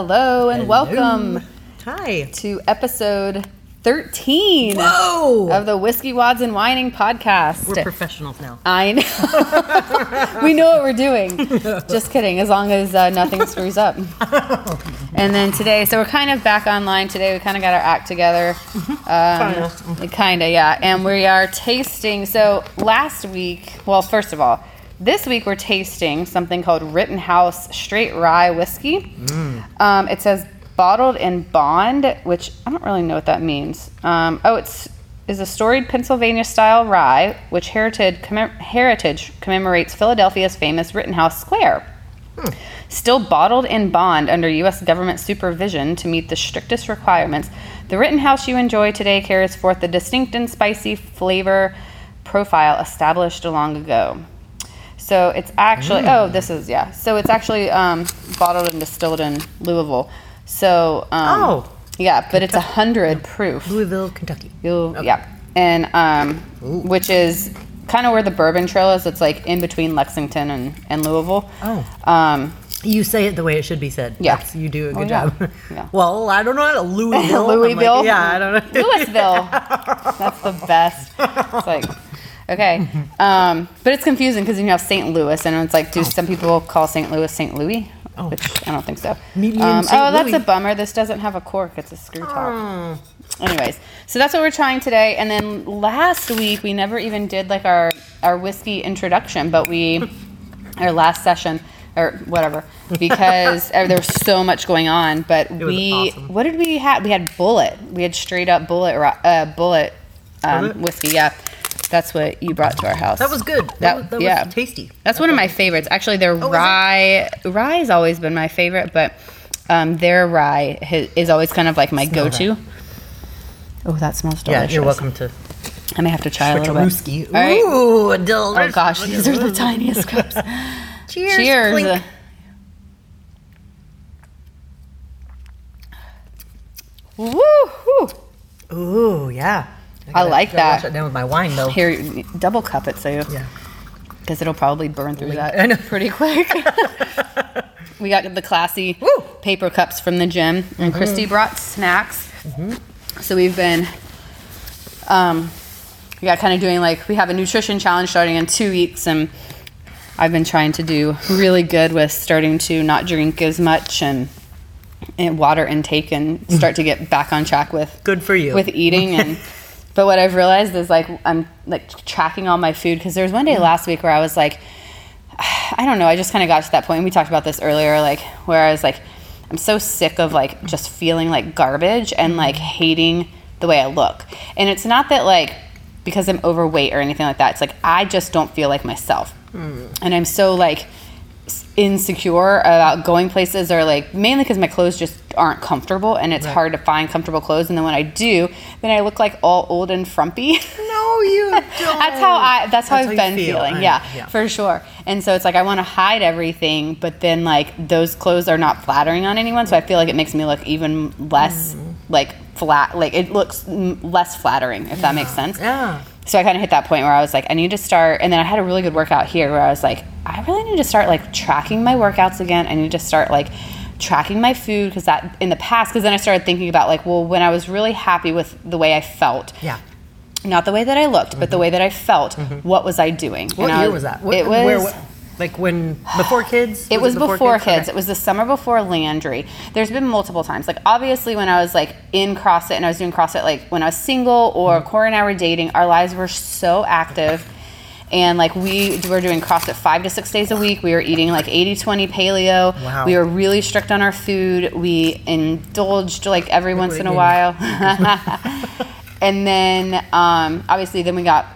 Hello and welcome Hi. to episode 13 Whoa! of the Whiskey Wads and Whining podcast. We're professionals now. I know. we know what we're doing. Just kidding, as long as uh, nothing screws up. And then today, so we're kind of back online today. We kind of got our act together. Um, kind of, yeah. And we are tasting. So last week, well, first of all, this week we're tasting something called Rittenhouse Straight Rye Whiskey. Um, it says bottled in bond, which I don't really know what that means. Um, oh, it's is a storied Pennsylvania style rye, which heritage, commem- heritage commemorates Philadelphia's famous Rittenhouse Square. Still bottled in bond under U.S. government supervision to meet the strictest requirements, the Rittenhouse you enjoy today carries forth the distinct and spicy flavor profile established long ago. So it's actually, oh, this is, yeah. So it's actually um, bottled and distilled in Louisville. So, um, Oh. yeah, but it's a 100 proof. Louisville, Kentucky. You'll, Yeah. And um, which is kind of where the Bourbon Trail is. It's like in between Lexington and, and Louisville. Oh. Um, You say it the way it should be said. Yeah. That's- you do a Oh, good yeah. job. Yeah. Well, I don't know. Louisville. I'm like, Louisville. yeah, I don't know. Louisville. That's the best. It's like, okay. Um, but it's confusing because you have St. Louis, and it's like, do some people call St. Louis St. Louis? Oh. Which I don't think so. Meet me in Um, St. oh, that's a bummer. This doesn't have a cork. It's a screw top. Oh. Anyways, so that's what we're trying today. And then last week we never even did like our our whiskey introduction, but we our last session or whatever because uh, there was so much going on. But was we awesome. what did we have? We had Bulleit. We had straight up Bulleit ro- uh, Bulleit um, Bulleit? whiskey. Yeah, that's what you brought to our house. That was good. That, That- was, that yeah. was tasty. That's one of my favorites. Actually, their Oh, rye rye has always been my favorite, but um, their rye ha- is always kind of like my go-to. Oh, that smells delicious. Yeah, delicious. you're welcome to I may have to try a little bit. All right. Ooh, a Oh gosh, these are the tiniest cups. Cheers. Cheers. clink. Woo. Ooh, yeah. I gotta- like that. Wash that down with my wine, though. Here, double cup it so you, Yeah. because it'll probably burn through that pretty quick. we got the classy Woo. Mm-hmm. paper cups from the gym, and Christy brought snacks. So we've been, um, we got kind of doing like we have a nutrition challenge starting in two weeks, and I've been trying to do really good with starting to not drink as much and, and water intake and start to get back on track with Good for you. with eating and but what I've realized is like I'm like tracking all my food because there was one day mm-hmm. last week where I was like I don't know I just kind of got to that point and we talked about this earlier like where I was like I'm so sick of like just feeling like garbage and mm-hmm. like hating the way I look. And it's not that like because I'm overweight or anything like that it's like I just don't feel like myself. Mm. And I'm so like insecure about going places or like mainly because my clothes just aren't comfortable and it's hard to find comfortable clothes and then when I do then I look like all old and frumpy no, you don't. that's how I that's how That's I've how been feel. feeling I- yeah, yeah. for sure and so it's like I want to hide everything but then like those clothes are not flattering on anyone so I feel like it makes me look even less Mm. like flat like it looks less flattering if that makes sense Yeah. So I kind of hit that point where I was like, I need to start. And then I had a really good workout here where I was like, I really need to start like tracking my workouts again. I need to start like tracking my food because that in the past, because then I started thinking about like, well, when I was really happy with the way I felt, Yeah. not the way that I looked, but the way that I felt, what was I doing? Mm-hmm. What And I year was that? What, it was. where- like when before kids? It was, before, kids. Okay. It was the summer before Landry. There's been multiple times. Like obviously when I was like in CrossFit and I was doing CrossFit like when I was single or Mm-hmm. Corey and I were dating, our lives were so active. And like we were doing CrossFit five to six days a week. We were eating like 80 20 paleo. Wow. We were really strict on our food. We indulged like every once in a while. and then um, obviously then we got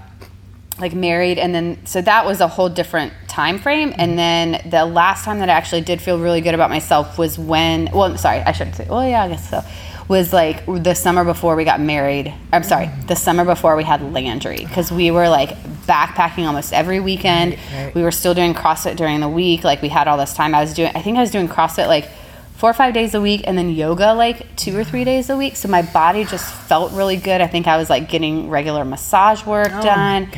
like married and then so that was a whole different time frame and then the last time that i actually did feel really good about myself was when well sorry i shouldn't say well yeah i guess so was like the summer before we got married i'm sorry mm-hmm. the summer before we had landry because we were like backpacking almost every weekend. Right, right. we were still doing crossfit during the week like we had all this time. I was doing i think i was doing crossfit like four or five days a week and then yoga like two or three days a week. So my body just felt really good. I think i was like getting regular massage work Oh, done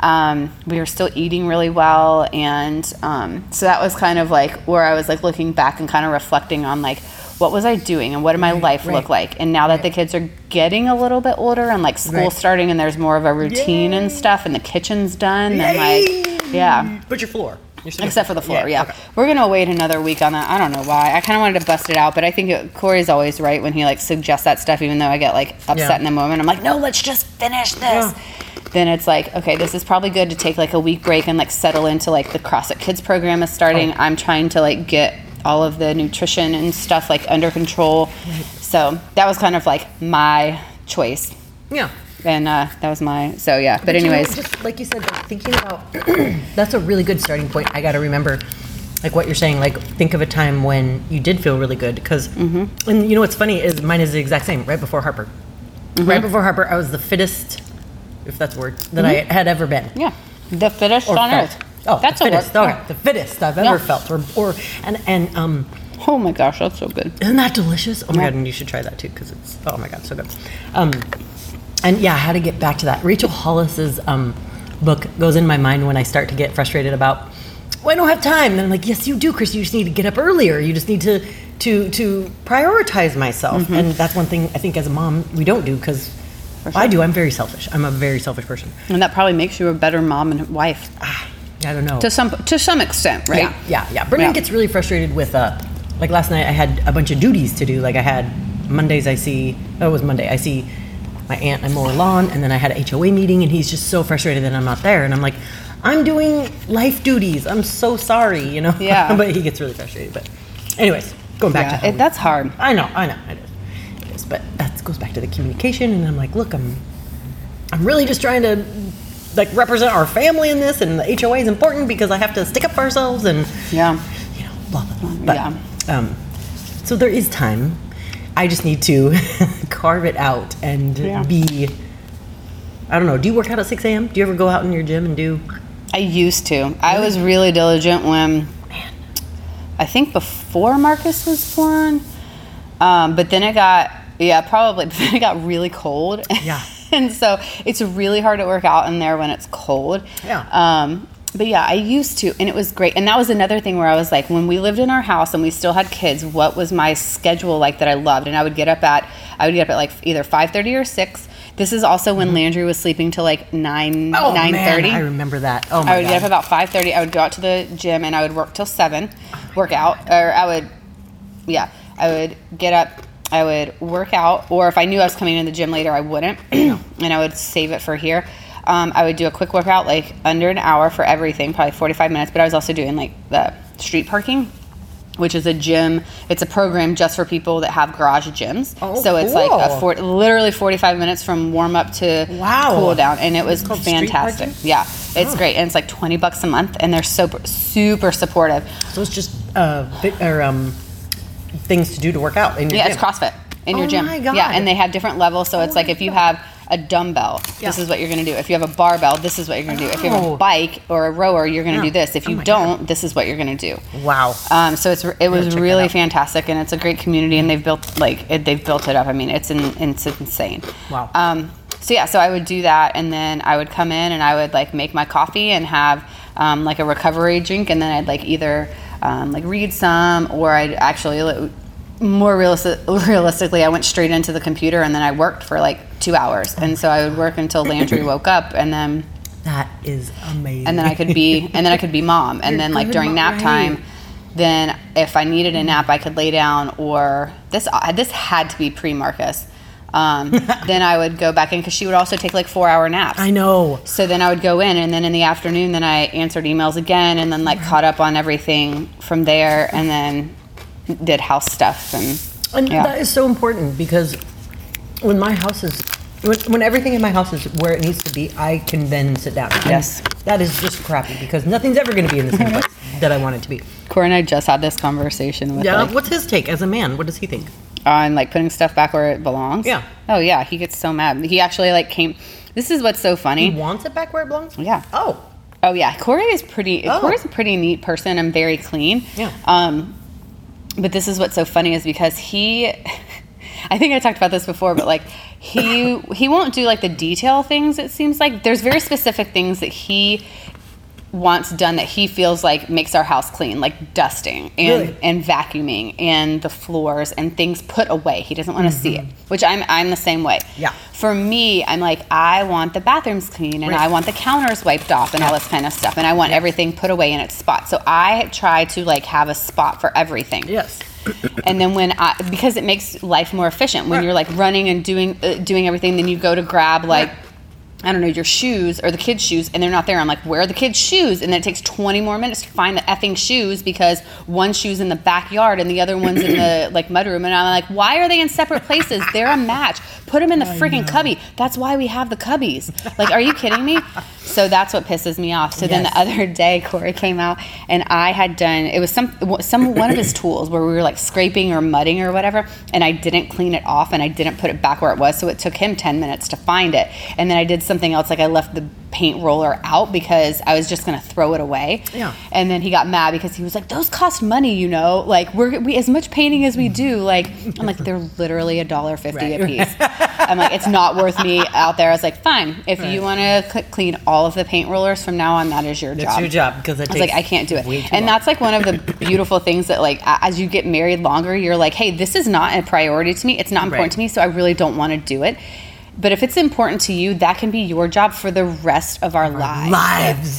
Um, we were still eating really well, and um, so that was kind of like where I was like looking back and kind of reflecting on like what was I doing and what did my life right. look like. And now that the kids are getting a little bit older and like school Right. starting and there's more of a routine and stuff, and the kitchen's done, and like yeah. But your floor. Except for the floor, yeah. okay. We're gonna wait another week on that. I don't know why. I kind of wanted to bust it out, but I think it, Corey's always right when he like suggests that stuff, even though I get like upset Yeah. in the moment. I'm like, no, let's just finish this. Yeah. Then it's like, okay, this is probably good to take like a week break and like settle into like the CrossFit Kids program is starting. Oh. I'm trying to like get all of the nutrition and stuff like under control. So that was kind of like my choice, Yeah. and uh, that was my so yeah. But, you know, anyways, just like you said, like, thinking about that's a really good starting point. I got to remember, like what you're saying. Like think of a time when you did feel really good because, Mm-hmm. and you know what's funny is mine is the exact same. Right before Harper, Mm-hmm. right before Harper, I was the fittest, if that's a word, that I had ever been. Mm-hmm. yeah, the fittest Or on felt. earth. Oh, that's the a fittest. word. Okay, the fittest I've ever Yeah. felt. Or, or and and um, Oh my gosh, that's so good. Isn't that delicious? Oh my Yeah. god, and you should try that too because it's oh my god, so good. Um, and yeah, how to get back to that. Rachel Hollis's um, book goes in my mind when I start to get frustrated about. Well, I don't have time. And I'm like, yes, you do, Chris. You just need to get up earlier. You just need to to to prioritize myself. Mm-hmm. And that's one thing I think as a mom we don't do because I do. I'm very selfish. I'm a very selfish person. And that probably makes you a better mom and wife I don't know. to some to some extent, right? Yeah, yeah, yeah. Brendan Yeah. gets really frustrated with, uh, like last night I had a bunch of duties to do. Like I had Mondays I see, oh, it was Monday, I see my aunt and mow her lawn, and then I had a HOA meeting, and he's just so frustrated that I'm not there. And I'm like, I'm doing life duties. I'm so sorry, you know? Yeah. but he gets really frustrated. But, anyways, going back to Yeah, how it, that's hard. I know, I know, it is. It is. But that goes back to the communication, and I'm like, look, I'm, I'm really just trying to, like, represent our family in this, and the HOA is important because I have to stick up for ourselves, and Yeah. you know, blah blah blah. But, Yeah. Um, so there is time. I just need to carve it out and Yeah. be. I don't know. Do you work out at 6 a.m.? Do you ever go out in your gym and do? I used to. I was really diligent when I think before Marcus was born. Um, but then it got yeah, probably but then it got really cold. Yeah. and so it's really hard to work out in there when it's cold. Yeah. Um, but yeah, I used to, and it was great. And that was another thing where I was like, when we lived in our house and we still had kids, what was my schedule like that I loved? And I would get up at, I would get up at like either five thirty or six. This is also when Landry was sleeping till like nine Mm-hmm. Oh nine man. I remember that. Oh my I would god. get up about five thirty. I would go out to the gym and I would work till seven, work out, or I would, yeah, I would get up. I would work out, or if I knew I was coming in the gym later, I wouldn't, and I would save it for here. Um, I would do a quick workout, like under an hour for everything, probably forty-five minutes. But I was also doing like the street parking, which is a gym. It's a program just for people that have garage gyms. Oh, so it's like a four, literally forty-five minutes from warm up to Wow. cool down, and it was It's called street fantastic. Yeah, it's great, and it's like twenty bucks a month, and they're super super supportive. So it's just uh, or um, things to do to work out in your gym. Yeah, gym. it's CrossFit in your Oh gym. my God. Yeah, and they have different levels. So it's Oh like my if you God. have a dumbbell, this is what you're going to do. If you have a barbell, this is what you're going to do. If you have Oh. a bike or a rower, you're going to Yeah. do this. If Oh you God. don't, this is what you're going to do. Wow. Um, so it's it was really fantastic, and it's a great community, and they've built like it, they've built it up. I mean, it's in, it's insane. Wow. Um, so yeah, so I would do that, and then I would come in and I would like make my coffee and have um, like a recovery drink, and then I'd like either um, like read some, or I'd actually more realistic, realistically, I went straight into the computer, and then I worked for like two hours, and so I would work until Landry woke up, and then that is amazing. and then I could be and then I could be mom and You're then like during nap right. time then if I needed a nap I could lay down or this this had to be pre Marcus um, then I would go back in because she would also take like four hour naps I know. so then I would go in and then in the afternoon then I answered emails again and then like caught up on everything from there and then did house stuff and And yeah. that is so important because when my house is, when, when everything in my house is where it needs to be, I can then sit down. Yes. That is just crappy because nothing's ever going to be in the same place that I want it to be. Corey and I just had this conversation with Yeah. like, What's his take as a man? What does he think? On like putting stuff back where it belongs Yeah. oh yeah he gets so mad he actually like came this is what's so funny He wants it back where it belongs? Yeah. Oh. Oh yeah, Corey is pretty. Oh. Corey's a pretty neat person and very clean. Yeah. Um, but this is what's so funny is because he, I think I talked about this before, but like he he won't do like the detail things. It seems like there's very specific things that he wants done that he feels like makes our house clean, like dusting and Really? and vacuuming and the floors and things put away. He doesn't want to see it, which I'm I'm the same way. Mm-hmm. Yeah. For me, I'm like I want the bathrooms clean and Right. I want the counters wiped off and all this kind of stuff, and I want everything put away in its spot. So I try to like have a spot for everything Yes. and then when I because it makes life more efficient when Right. you're like running and doing uh, doing everything then you go to grab like I don't know your shoes or the kids' shoes and they're not there. I'm like, where are the kids' shoes? And then it takes 20 more minutes to find the effing shoes because one shoe's in the backyard and the other one's in the like mudroom. And I'm like, why are they in separate places? They're a match. Put them in the freaking cubby. That's why we have the cubbies. Like, are you kidding me? So that's what pisses me off. So then the other day, Corey came out and I had done it was some some one of his tools where we were like scraping or mudding or whatever, and I didn't clean it off and I didn't put it back where it was. So it took him ten minutes to find it, and then I did something else like I left the paint roller out because I was just gonna throw it away. Yeah. And then he got mad because he was like, "Those cost money, you know. Like we're we as much painting as we do. Like I'm like they're literally a dollar fifty Right. a piece. I'm like it's not worth me out there. I was like, fine, if you want to cl- clean all of the paint rollers from now on, that is your That's job. your job because I was like, I can't do it. And long. that's like one of the beautiful things that, like, as you get married longer, you're like, hey, this is not a priority to me. It's not important Right. to me, so I really don't want to do it. But if it's important to you, that can be your job for the rest of our, lives.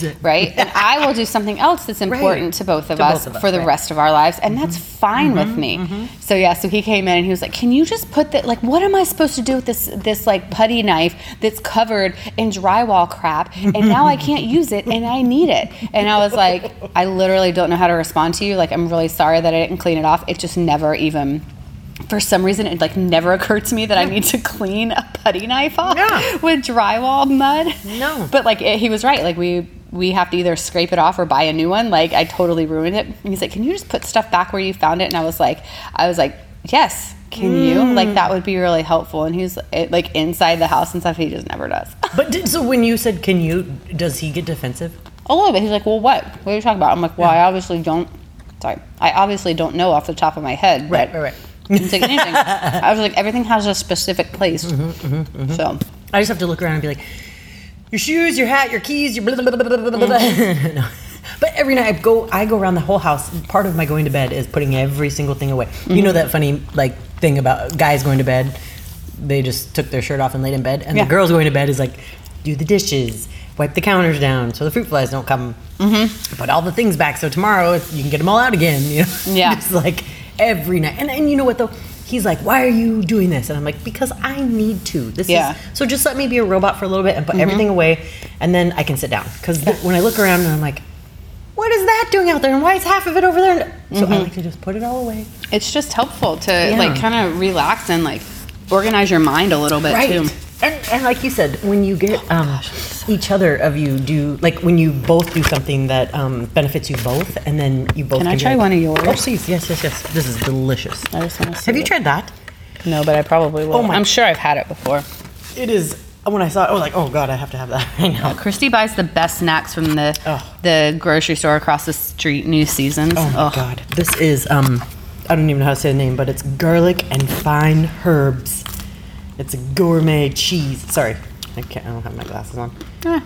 lives. Right? and I will do something else that's important to both of To us both of us, for the right. Mm-hmm. rest of our lives. And that's fine with me. So yeah, so he came in and he was like, Can you just put that like what am I supposed to do with this this like putty knife that's covered in drywall crap and now I can't use it and I need it. And I was like, I literally don't know how to respond to you. Like I'm really sorry that I didn't clean it off. It just never even for some reason it like never occurred to me that I need to clean a putty knife off Yeah. with drywall mud. No. But like it, he was right. Like we we have to either scrape it off or buy a new one. Like I totally ruined it. And he's like, "Can you just put stuff back where you found it?" And I was like, I was like, "Yes." Can you? Mm. Like that would be really helpful. And he's like inside the house and stuff. He just never does. But did, so when you said, "Can you?" Does he get defensive? a little bit. He's like, "Well, what? What are you talking about?" I'm like, "Well, I obviously don't." Sorry, I obviously don't know off the top of my head. Right, right, right. He's like anything. I was like, everything has a specific place. Mm-hmm, So I just have to look around and be like, your shoes, your hat, your keys, your blah, blah, blah, blah, blah, blah, blah. no. But every night I go, I go around the whole house. Part of my going to bed is putting every single thing away. You know that funny like thing about guys going to bed? They just took their shirt off and laid in bed, and Yeah. the girls going to bed is like, do the dishes, wipe the counters down so the fruit flies don't come. Mm-hmm. Put all the things back so tomorrow you can get them all out again. You know? Yeah. It's like every night, and and you know what though? He's like, why are you doing this? And I'm like, because I need to. This Yeah. is so just let me be a robot for a little bit and put mm-hmm. everything away, and then I can sit down. Because when I look around and I'm like, what is that doing out there? And why is half of it over there? So I mm-hmm. like to just put it all away. it's just helpful to Yeah. like kind of relax and like organize your mind a little bit too. And, and like you said, when you get um, each other of you do like when you both do something that um, benefits you both, and then you both Can I try one of yours? Oh, please, yes, yes, yes. This is delicious. I just want to. Have you tried that? No, but I probably will. Oh my- I'm sure I've had it before. It is. When I saw it, I was like, oh god, I have to have that right now. Christy buys the best snacks from the Oh. the grocery store across the street. New seasons. Oh my Ugh. god, this is um, I don't even know how to say the name, but it's garlic and fine herbs. It's a gourmet cheese. Sorry, I can't. I don't have my glasses on. Eh,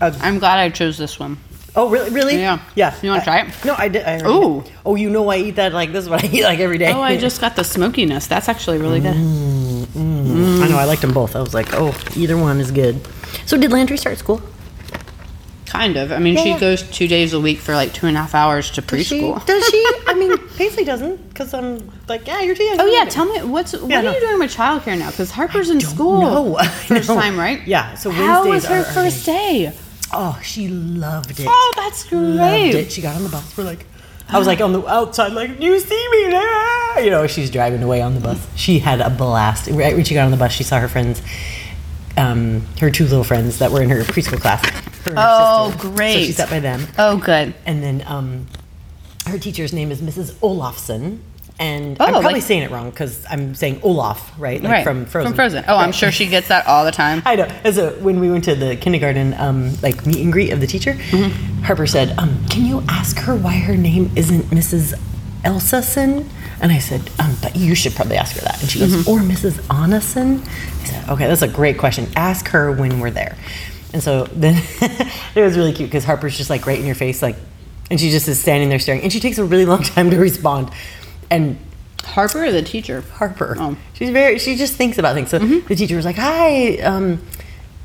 Uh, I'm glad I chose this one. Oh really? Really? Yeah. Yeah. You wanna I- try it? No, I did. I already Ooh. did. Oh, you know I eat that like this is what I eat like every day. Oh, I just got the smokiness. That's actually really good. I know I liked them both. I was like, oh, either one is good. So did Landry start school? Kind of. I mean, she Yeah. goes two days a week for like two and a half hours to Does she? preschool. Does she? I mean, Paisley doesn't, because I'm like, yeah, you're too young. Oh yeah, tell me what's what Yeah, are you doing with childcare now? Because Harper's in don't school. know. I First know. time, right? Yeah, so how was her are first day? Oh, she loved it. Oh, that's Loved great. it. She got on the bus. We're like, I was like on the outside, like, you see me there? You know, she's driving away on the bus. She had a blast. Right when she got on the bus, she saw her friends, um, her two little friends that were in her preschool class. Her and her Oh, sister. So great. she sat by them. Oh, good. And then um, her teacher's name is Mrs. Olafson. And Oh, I'm probably like- saying it wrong because I'm saying Olaf, right? Like right from Frozen. From Frozen. Oh, I'm sure she gets that all the time. I know. As a when we went to the kindergarten, um, like meet and greet of the teacher, Mm-hmm. Harper said, um, "Can you ask her why her name isn't Mrs. Elsason? And I said, um, but you should probably ask her that. And she goes, Mm-hmm. or Mrs. Onison? I said, okay, that's a great question. Ask her when we're there. And so then it was really cute because Harper's just like right in your face, like, and she just is standing there staring. And she takes a really long time to respond. And Harper or the teacher? Harper. Oh. She's very. She just thinks about things. So the teacher was like, "Hi, um,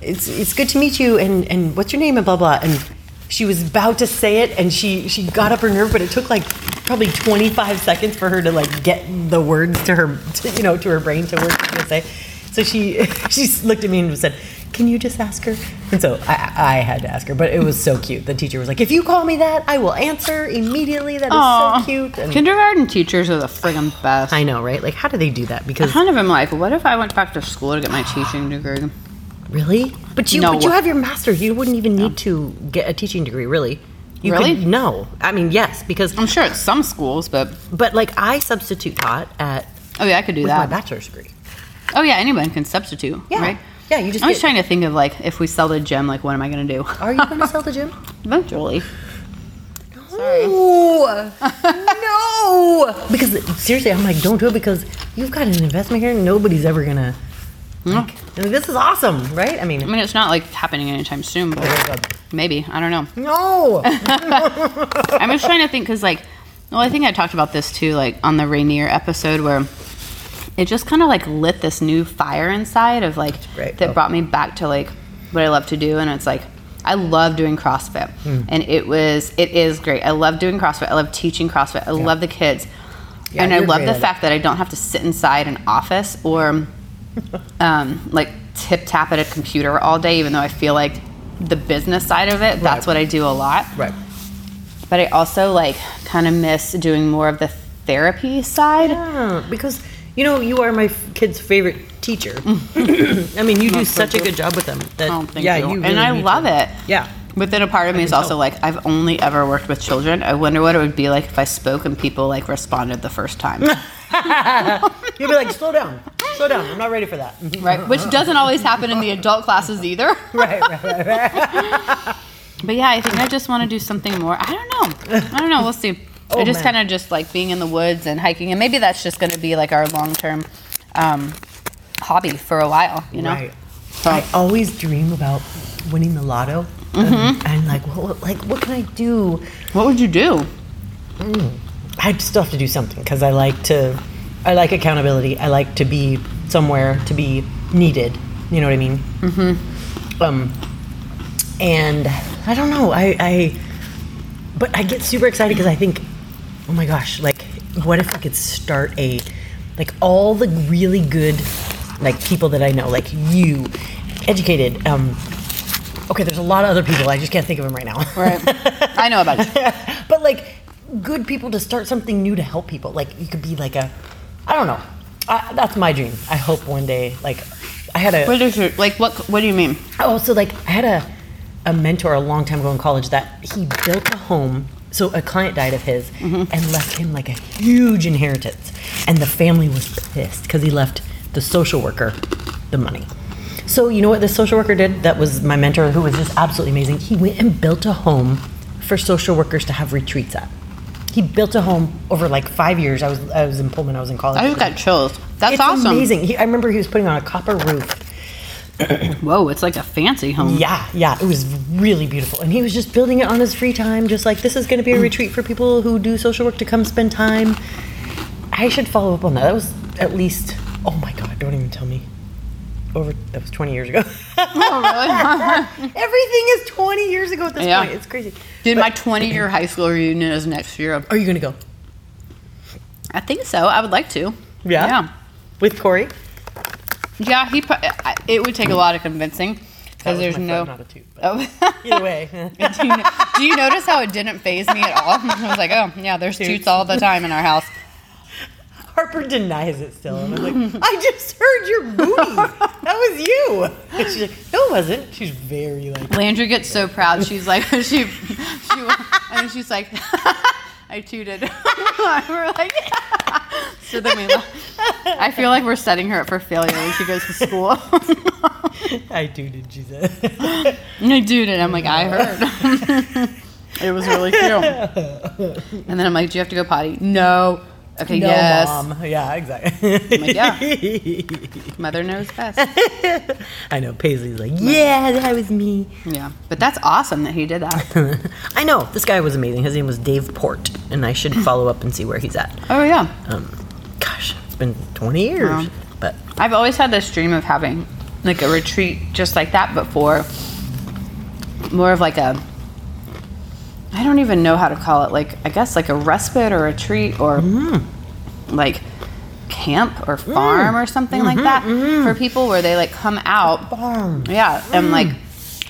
it's it's good to meet you, and and what's your name and blah blah." And she was about to say it, and she she got up her nerve, but it took like probably 25 seconds for her to like get the words to her, to, you know, to her brain to what she was say. So she she looked at me and said. Can you just ask her? And so I, I had to ask her, but it was so cute. The teacher was like, "If you call me that, I will answer immediately. That is Aw. so cute." And Kindergarten teachers are the friggin' best. I know, right? Like, how do they do that? Because kind of am like, what if I went back to school to get my teaching degree? Really? But you No. but you have your master's. You wouldn't even need to get a teaching degree, really. You Really? Could, no. I mean, yes, because I'm sure at some schools, but but like I substitute taught at oh yeah, I could do that with my bachelor's degree. Oh yeah, anyone can substitute, Yeah. right? Yeah, you just I was get- trying to think of like if we sell the gym, like what am I gonna do? Are you going to sell the gym? Eventually. Sorry. No. no. Because seriously, I'm like, don't do it because you've got an investment here. Nobody's ever gonna. Like, I this is awesome, right? I mean, I mean, it's not like happening anytime soon, but very maybe I don't know. no. I'm just trying to think because, like, well, I think I talked about this too, like on the Rainier episode where it just kind of like lit this new fire inside of like that Oh. brought me back to like what I love to do, and it's like I love doing CrossFit, Hmm. and it was it is great. I love doing CrossFit. I love teaching CrossFit. I love the kids, Yeah, and I love the it. fact that I don't have to sit inside an office or um, like tip tap at a computer all day, even though I feel like the business side of it, that's Right. what I do a lot. right. But I also like kind of miss doing more of the therapy side. Yeah, because you know you are my f- kid's favorite teacher. I mean, you do That's such a good job with them. That, Oh, thank yeah, you. you and I love to. it. Yeah. But then a part of me is also tell. like, I've only ever worked with children. I wonder what it would be like if I spoke and people like responded the first time. You'd be like, slow down, slow down. I'm not ready for that. right? Which doesn't always happen in the adult classes either. right, right, right, right. But yeah, I think I just want to do something more. I don't know. I don't know. We'll see. Oh, I just kind of just like being in the woods and hiking, and maybe that's just going to be like our long term um, hobby for a while. You know. Right. I always dream about winning the lotto, and, and like, what, what- like, what can I do? What would you do? Mm, I'd still have to do something because I like to, I like accountability. I like to be somewhere to be needed. You know what I mean? Mm-hmm. Um, and I don't know. I, I, but I get super excited because I think, oh my gosh, like, what if I could start a, like, all the really good, like, people that I know, like you, educated. Um, okay, there's a lot of other people. I just can't think of them right now. Right. I know about it. but like good people to start something new to help people. Like you could be like a, I don't know. I, that's my dream. I hope one day, like, I had a What is your like? What What do you mean? oh, so like I had a a mentor a long time ago in college that he built a home. So a client died of his mm-hmm. and left him like a huge inheritance, and the family was pissed because he left the social worker the money. So you know what this social worker did? That was my mentor, who was just absolutely amazing. He went and built a home for social workers to have retreats at. He built a home over like five years. I was I was in Pullman. I was in college. Oh, I just got chills. That's it's awesome. amazing. He, I remember he was putting on a copper roof Whoa, it's like a fancy home. yeah, yeah, it was really beautiful. And he was just building it on his free time, just like this is going to be a retreat for people who do social work to come spend time. I should follow up on that. That was at least, oh my God, don't even tell me. Over, that was 20 years ago. Oh, Everything is 20 years ago at this Yeah. point. It's crazy. Dude, my 20 year high school reunion is next year. Are you going to go? I think so. I would like to. Yeah? Yeah. With Corey? Yeah, he. It would take a lot of convincing because there's no. not a toot, but Oh. Either way. do, you, do you notice how it didn't phase me at all? I was like, oh yeah, there's toots all the time in our house. Harper denies it still. And I'm like, I just heard your booty. That was you. And she's like, no, it wasn't. She's very like, Landry gets so proud. She's like, she, she, and she's like, I tooted. we're like, so then we. I feel like we're setting her up for failure when she goes to school. I did she say? I tooted. I'm like, I heard. it was really cute. And then I'm like, do you have to go potty? No. Okay, no, yes. mom. Yeah, exactly. like, yeah. Mother knows best. I know. Paisley's like, yeah, that was me. Yeah, but that's awesome that he did that. I know. This guy was amazing. His name was Dave Port, and I should follow up and see where he's at. Oh yeah, Um, gosh, it's been 20 years. Wow. But I've always had this dream of having like a retreat just like that, but for more of like a. I don't even know how to call it. Like I guess like a respite or a treat or like camp or farm or something like that for people where they like come out farm. Yeah, and like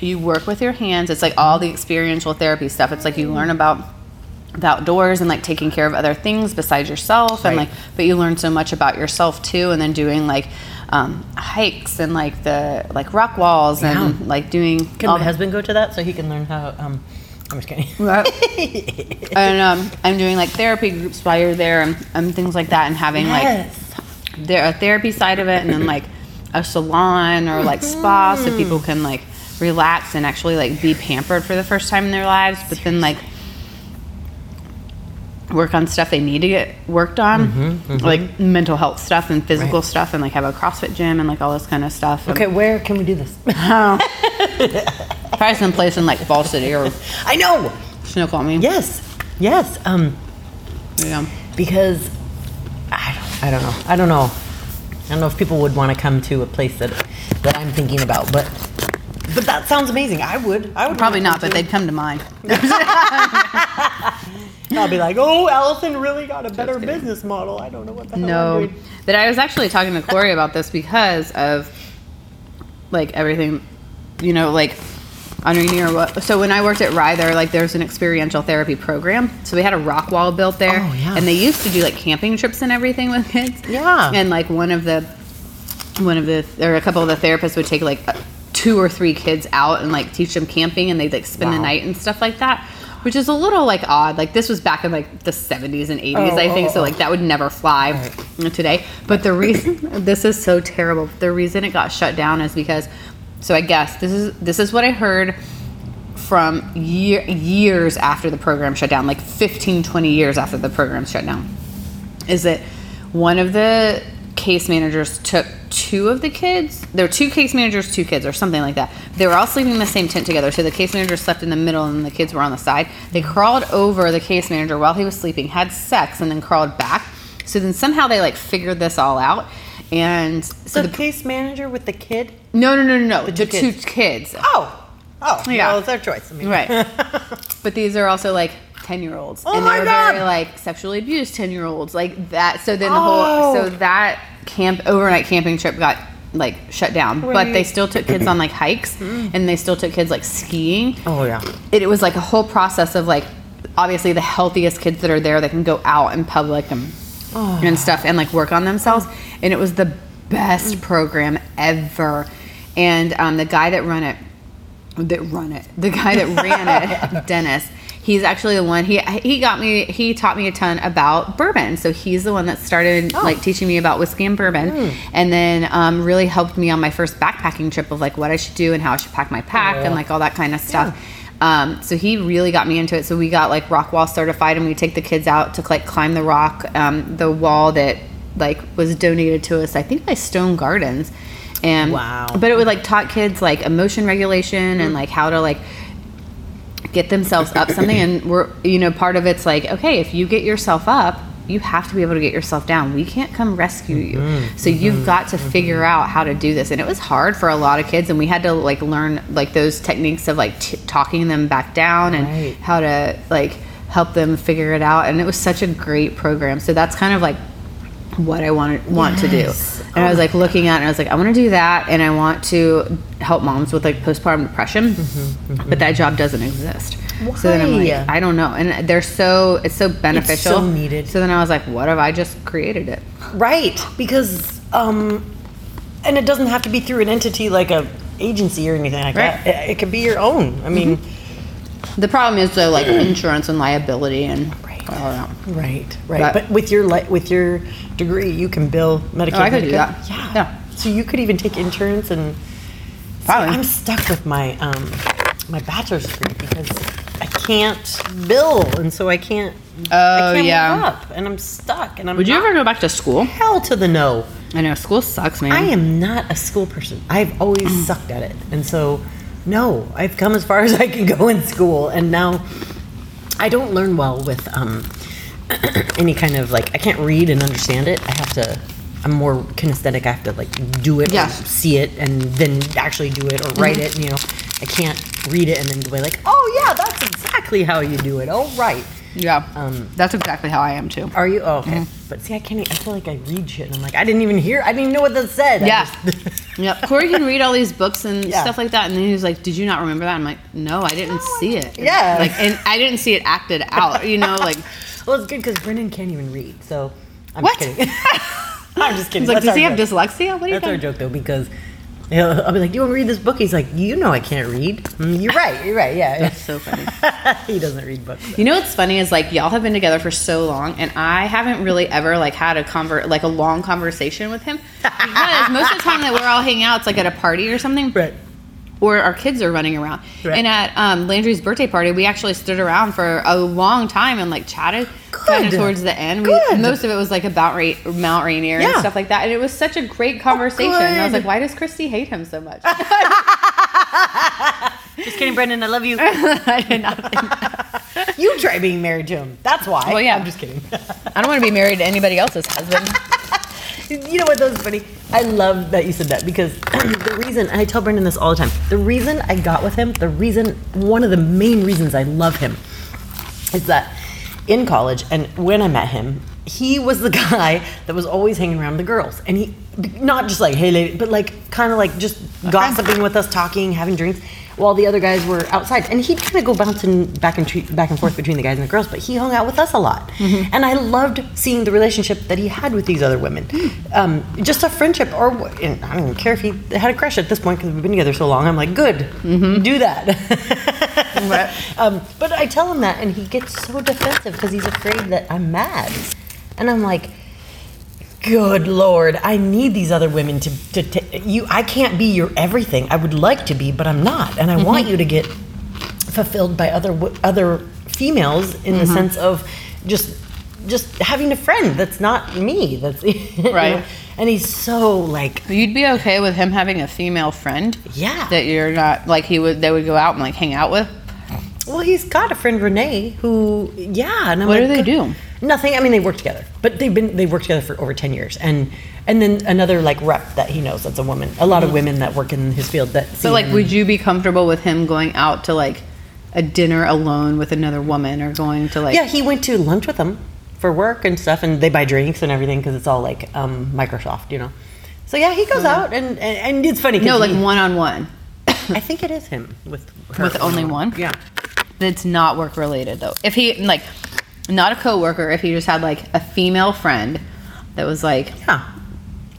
you work with your hands. It's like all the experiential therapy stuff. It's like you learn about the outdoors and like taking care of other things besides yourself, and like but you learn so much about yourself too. And then doing like um, hikes and like the like rock walls and like doing Can my the- husband go to that so he can learn how? Um, I'm just kidding. and um, I'm doing like therapy groups while you're there and, and things like that, and having like there a therapy side of it and then like a salon or like spa so people can like relax and actually like be pampered for the first time in their lives. But then like work on stuff they need to get worked on like mental health stuff and physical Right. stuff and like have a crossfit gym and like all this kind of stuff And- okay, where can we do this? probably someplace in like fall city or I know. snoqualmie Yes, yes. Um, yeah because I don't, I don't know. I don't know. I don't know if people would want to come to a place that that I'm thinking about, but but that sounds amazing. I would. I would probably not but come they'd come to mind I'll be like, oh, Allison really got a better business model. I don't know what the hell I'm No, doing. but I was actually talking to Corey about this because of like everything, you know, like on your knee or what. So when I worked at Ryther, like there's an experiential therapy program. So we had a rock wall built there, Oh, yeah. and they used to do like camping trips and everything with kids. Yeah. and like one of the one of the or a couple of the therapists would take like two or three kids out and like teach them camping, and they'd like spend the night and stuff like that. Which is a little like odd. Like this was back in like the 70s and 80s, Oh, I think. oh, so oh. like that would never fly oh. today. But the reason this is so terrible, the reason it got shut down is because so I guess this is this is what I heard from year, years after the program shut down, like 15, 20 years after the program shut down, is that one of the case managers took two of the kids. There were two case managers, two kids, or something like that. They were all sleeping in the same tent together. So the case manager slept in the middle and the kids were on the side. They crawled over the case manager while he was sleeping, had sex, and then crawled back. So then somehow they like figured this all out. And so the the, case manager with the kid. no, no, no, no, no, the, two two kids. kids. Oh, oh, Yeah. yeah. Well, it's their choice. I mean, Right. but these are also like 10 year olds. Oh and my they were God. very like sexually abused 10 year olds. Like that. So then the Oh. whole, so that camp, overnight camping trip got like shut down. But they still took kids on like hikes and they still took kids like skiing. oh yeah. It, it was like a whole process of like, obviously the healthiest kids that are there that can go out in public and, Oh. and stuff and like work on themselves. And it was the best program ever. And um, the guy that run it, that run it. The guy that ran it, Dennis. He's actually the one. He he got me. He taught me a ton about bourbon. So he's the one that started Oh. like teaching me about whiskey and bourbon, Hmm. and then um, really helped me on my first backpacking trip of like what I should do and how I should pack my pack Yeah. and like all that kind of stuff. Um, so he really got me into it. So we got like rock wall certified, and we take the kids out to like climb the rock, um, the wall that like was donated to us. I think by Stone Gardens. And Wow. but it would like taught kids like emotion regulation and like how to like get themselves up something and we're you know part of it's like okay if you get yourself up you have to be able to get yourself down. We can't come rescue you. Mm-hmm. So you've mm-hmm. got to mm-hmm. figure out how to do this. And it was hard for a lot of kids and we had to like learn like those techniques of like t- talking them back down and Right. how to like help them figure it out. And it was such a great program. So that's kind of like what I want want to do. Yes. And I was like looking at it and I was like, I want to do that and I want to help moms with like postpartum depression. Mm-hmm, mm-hmm. But that job doesn't exist. So then I'm Why? like, I don't know. And they're so it's so beneficial. so needed. So then I was like, what if I just created it? Right, because um, and it doesn't have to be through an entity like a agency or anything like Right. that. It, it could be your own. I mean, mm-hmm. The problem is though like insurance and liability and Right. right, right. But- But, with your li- with your degree, you can bill Medicaid. Oh, I could do Medicare. that. Yeah. Yeah. So you could even take insurance and. Probably. I'm stuck with my um, my bachelor's degree because I can't bill, and so I can't. Oh, I can't yeah. up, and I'm stuck. And I'm Would you ever go back to school? hell to the no? I know school sucks, man. I am not a school person. I've always sucked at it, and so no, I've come as far as I can go in school, and now I don't learn well with um, any kind of like I can't read and understand it. I have to. I'm more kinesthetic. I have to like do it, Yes. or see it, and then actually do it or write it. You know, I can't read it and then be like, oh yeah, that's exactly how you do it. Oh right. Yeah. Um, That's exactly how I am too. Are you? Oh, okay. But see, I can't. I feel like I read shit, and I'm like, I didn't even hear. I didn't even know what that said. Yeah. Yep. Corey can read all these books and Yeah. stuff like that, and then he was like, "Did you not remember that?" I'm like, "No, I didn't see it." Yeah. Like, and I didn't see it acted out. You know, like Well, it's good because Brendan can't even read, so I'm What? just kidding. I'm just kidding. he's like, That's "Does he our have dyslexia? What are you That's our doing?" joke though, because he'll, I'll be like, "Do you want to read this book?" He's like, "You know, I can't read." Mm, You're right. You're right. Yeah. That's so funny. he doesn't read books. You know what's funny is like y'all have been together for so long, and I haven't really ever like had a convert like a long conversation with him because most of the time that we're all hanging out, it's like at a party or something. Right. Or our kids are running around. Right. And at um, Landry's birthday party, we actually stood around for a long time and like chatted. Kind of Good. towards the end, we, Good. most of it was like about Ra- Mount Rainier and stuff like that, and it was such a great conversation. And I was like, "Why does Christy hate him so much?" Just kidding, Brendan. I love you. I did not. Think you try being married to him. That's why. Well, yeah. I'm just kidding. I don't want to be married to anybody else's husband. you know what? That was funny. I love that you said that because the reason and I tell Brendan this all the time. The reason I got with him, the reason, one of the main reasons I love him, is that in college and when I met him, he was the guy that was always hanging around the girls, and he not just like hey lady, but like kind of like just gossiping with us, talking, having drinks. While the other guys were outside, and he'd kind of go bouncing back and tre- back and forth between the guys and the girls, but he hung out with us a lot, and I loved seeing the relationship that he had with these other women, um, just a friendship, or and I don't even care if he had a crush at this point because we've been together so long. I'm like, good, do that. um, but I tell him that, and he gets so defensive because he's afraid that I'm mad, and I'm like, good lord, I need these other women to, to, ta- you. I can't be your everything. I would like to be, but I'm not, and I mm-hmm. want you to get fulfilled by other other females in the mm-hmm. sense of just just having a friend that's not me. That's you know? Right. And he's so like, You'd be okay with him having a female friend yeah. that you're not like he would. They would go out and like hang out with. Well, he's got a friend Renee who, yeah. And I'm What do they do? Nothing. I mean, they work together, but they've been they've worked together for over ten years, and and then another like rep that he knows that's a woman. A lot of women that work in his field that. Mm-hmm. So like, him. would you be comfortable with him going out to like a dinner alone with another woman, or going to like? yeah, he went to lunch with them for work and stuff, and they buy drinks and everything because it's all like um, Microsoft, you know. So yeah, he goes out and, and and it's funny. No, like one on one. I think it is him with her. With only one? Yeah. That's not work related though. If he like, not a coworker. If he just had like a female friend that was like, Yeah.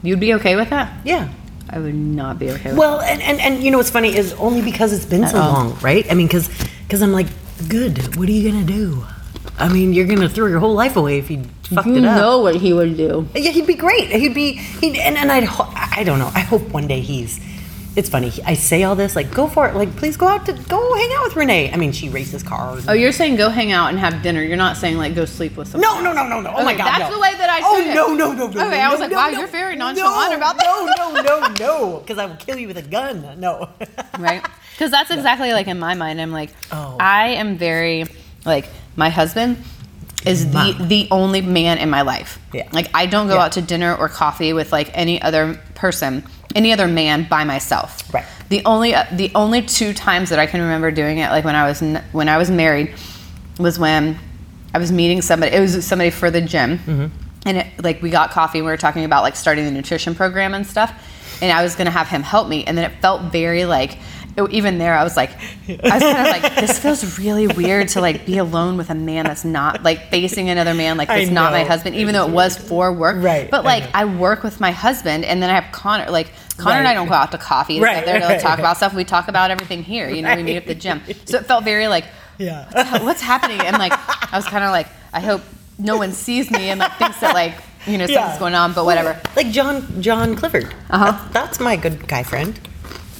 you'd be okay with that. Yeah. I would not be okay with. Well, and, and, and you know what's funny is only because it's been so all. long, right? I mean, because because I'm like, good. What are you gonna do? I mean, you're gonna throw your whole life away if you fucked you it up. You know what he would do. Yeah, he'd be great. He'd be, he'd, and, and I'd, ho- I don't know. I hope one day he's, it's funny. I say all this, like, go for it. Like, please go out to, go hang out with Renee. I mean, she races cars. Oh, you're saying go hang out and have dinner. You're not saying like go sleep with someone. No, no, no, no, no. Oh my God. that's no. the way that I Oh, took no, no, no, no. Okay, no, I was no, like, no, wow, you're very nonchalant no, about that. No, no, no, no. Because I will kill you with a gun. No. right? Because that's exactly like in my mind. I'm like, Oh. I am very like my husband is the the only man in my life. Yeah. Like I don't go Yeah. out to dinner or coffee with like any other person, any other man by myself. Right. The only uh, the only two times that I can remember doing it, like when I was n- when I was married, was when I was meeting somebody. It was somebody for the gym, Mm-hmm. and it, like we got coffee. and We were talking about like starting the nutrition program and stuff, and I was gonna have him help me, and then it felt very like. It- even there, I was like, I was kind of like, this feels really weird to like be alone with a man that's not like facing another man like I that's not my husband, even though it was for work. Right, But like, know. I work with my husband, and then I have Connor. Like Connor and I don't go out to coffee Right, together to like, right, talk about stuff. We talk about everything here. You know, we meet at the gym. So it felt very like, Yeah. what's happening? And like, I was kind of like, I hope no one sees me and like thinks that like, you know, something's Yeah. going on. But whatever. Like John John Clifford. Uh-huh. That's, that's my good guy friend.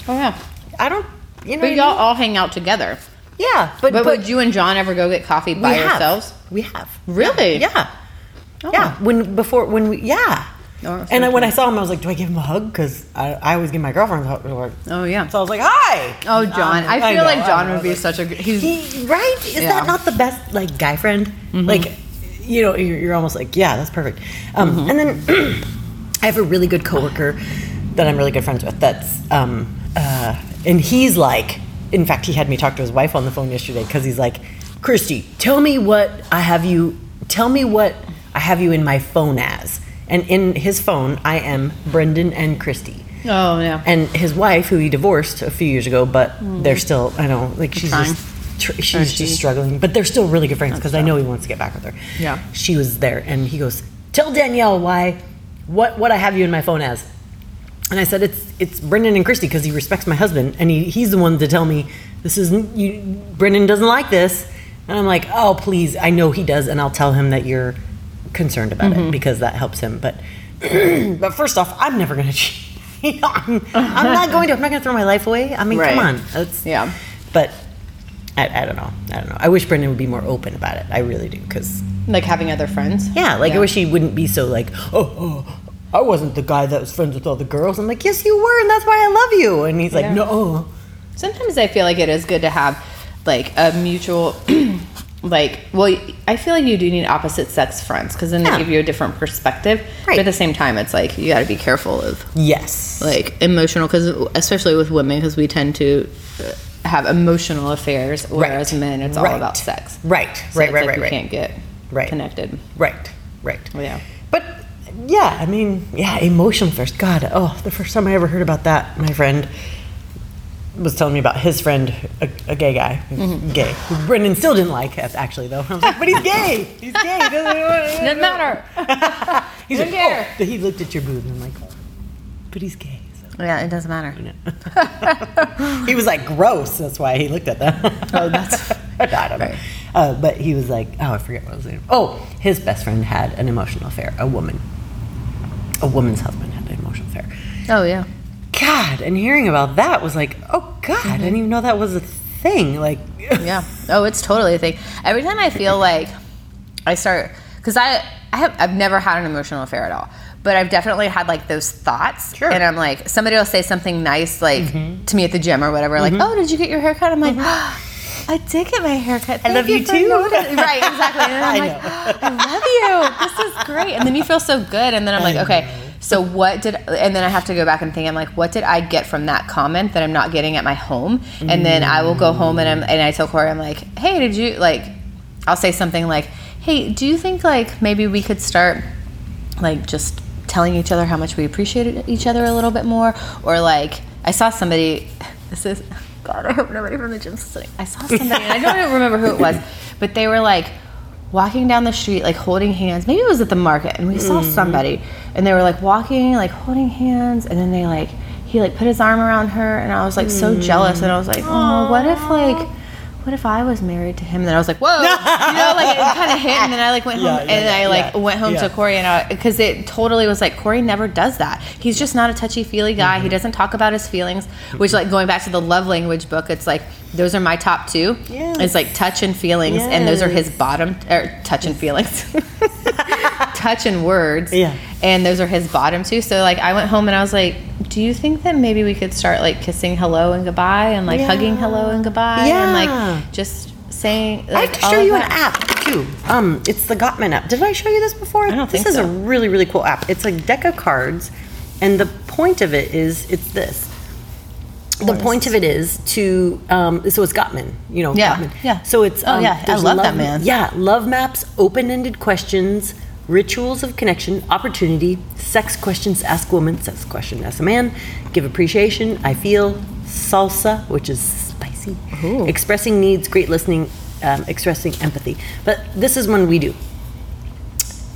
Oh yeah. I don't, you know. But y'all all hang out together. Yeah, but But, would you and John ever go get coffee by have. yourselves? We have. Really? Yeah. Oh. Yeah. When before when we yeah. Oh, and I, when I saw him, I was like, "Do I give him a hug?" Because I, I always give my girlfriend a hug. Oh yeah. So I was like, "Hi." Oh, John. Um, I feel know, like John would be like- such a. He's He, right? Is Yeah. Mm-hmm. that not the best like guy friend? Like, you know, you're, you're almost like, yeah, that's perfect. Um, Mm-hmm. And then I have a really good coworker that I'm really good friends with. That's um, uh, and he's like, in fact, he had me talk to his wife on the phone yesterday because he's like, Christy, tell me what I have you. Tell me what I have you in my phone as. And in his phone, I am Brendan and Christy. oh yeah. And his wife, who he divorced a few years ago, but they're still, I know, like she's Trying. just, tr- Or she's she- just struggling, but they're still really good friends because I know he wants to get back with her. Yeah. She was there, and he goes, "Tell Danielle why, what, what I have you in my phone as." And I said, "It's it's Brendan and Christy because he respects my husband, and he, he's the one to tell me this isn't you. Brendan doesn't like this." And I'm like, "Oh, please, I know he does, and I'll tell him that you're concerned about Mm-hmm. it because that helps him." But but first off, I'm never gonna cheat. I'm, I'm not going to. I'm not gonna throw my life away. I mean, Right. come on. That's Yeah. But I, I don't know. I don't know. I wish Brendan would be more open about it. I really do because Like having other friends. yeah, like Yeah. I wish he wouldn't be so like, oh, oh, I wasn't the guy that was friends with all the girls. I'm like, yes, you were, and that's why I love you. And he's like, Yeah. no. Sometimes I feel like it is good to have like a mutual, like, well, I feel like you do need opposite sex friends because then Yeah. they give you a different perspective. Right. But at the same time, it's like you got to be careful of Yes. like emotional because especially with women because we tend to uh, have emotional affairs, whereas men it's all about sex. Right. So right. Right. like right. we Right. can't get Right. connected. Right. Right. Yeah. But yeah, I mean, yeah, emotional first. God, oh, the first time I ever heard about that, my friend was telling me about his friend, a, a gay guy, Mm-hmm. gay, who Brendan still didn't like actually though. I was like, but he's gay. He's gay. Doesn't, Doesn't matter. He's Don't like, care. oh. He looked at your boob and I'm like, but he's gay. So. Yeah, it doesn't matter. he was like gross. That's why he looked at them. Oh, that's- I don't know. Right. Uh, but he was like, oh, I forget what I was saying. Oh, his best friend had an emotional affair. A woman, a woman's husband had an emotional affair. Oh yeah. God, and hearing about that was like, oh God, I mm-hmm. didn't even know that was a thing. Like, yeah. Oh, it's totally a thing. Every time I feel like I start, because I, I have, I've never had an emotional affair at all, but I've definitely had like those thoughts. Sure. And I'm like, somebody will say something nice, like mm-hmm. to me at the gym or whatever, like, mm-hmm. oh, did you get your hair cut? I'm like, I did get my hair cut. Thank love you for too." noticing." right, exactly. And I'm I like, oh, I love you. This is great. And then you feel so good. And then I'm like, okay. So what did and then I have to go back and think I'm like what did I get from that comment that I'm not getting at my home and then I will go home and I'm and I tell Corey I'm like hey did you like I'll say something like hey do you think like maybe we could start like just telling each other how much we appreciate each other a little bit more or like I saw somebody this is God I hope nobody from the gym's listening. I saw somebody and I don't remember who it was but they were like walking down the street like holding hands. Maybe it was at the market and we saw mm. somebody and they were like walking like holding hands and then they like he like put his arm around her and i was like so mm. jealous and i was like oh what if like what if I was married to him? And then I was like, whoa, you know, like it kind of hit. And then I like went home Yeah, yeah, and I like yeah, went home yeah. to Corey and I, because it totally was like, Corey never does that. He's just not a touchy feely guy. Mm-hmm. He doesn't talk about his feelings, which like going back to the love language book, it's like, those are my top two. Yes. It's like touch and feelings. And those are his bottom, or touch and feelings. touch and words. Yeah. And those are his bottom two. So like I went home and I was like, do you think that maybe we could start like kissing hello and goodbye and like Yeah. hugging hello and goodbye and like just saying I have to show you an app too. Um, it's the Gottman app. Did I show you this before? I don't this think is so. a really really cool app. It's a deck of cards, and the point of it is it's this. The point of it is to um, so it's Gottman, you know. Yeah, Gottman. yeah. So it's Oh, um, yeah, I there's love that man. Yeah, love maps, open-ended questions, rituals of connection, opportunity, sex questions ask woman, sex question ask a man, give appreciation, I feel, salsa, which is spicy, Ooh. expressing needs, great listening, um, expressing empathy. But this is one we do.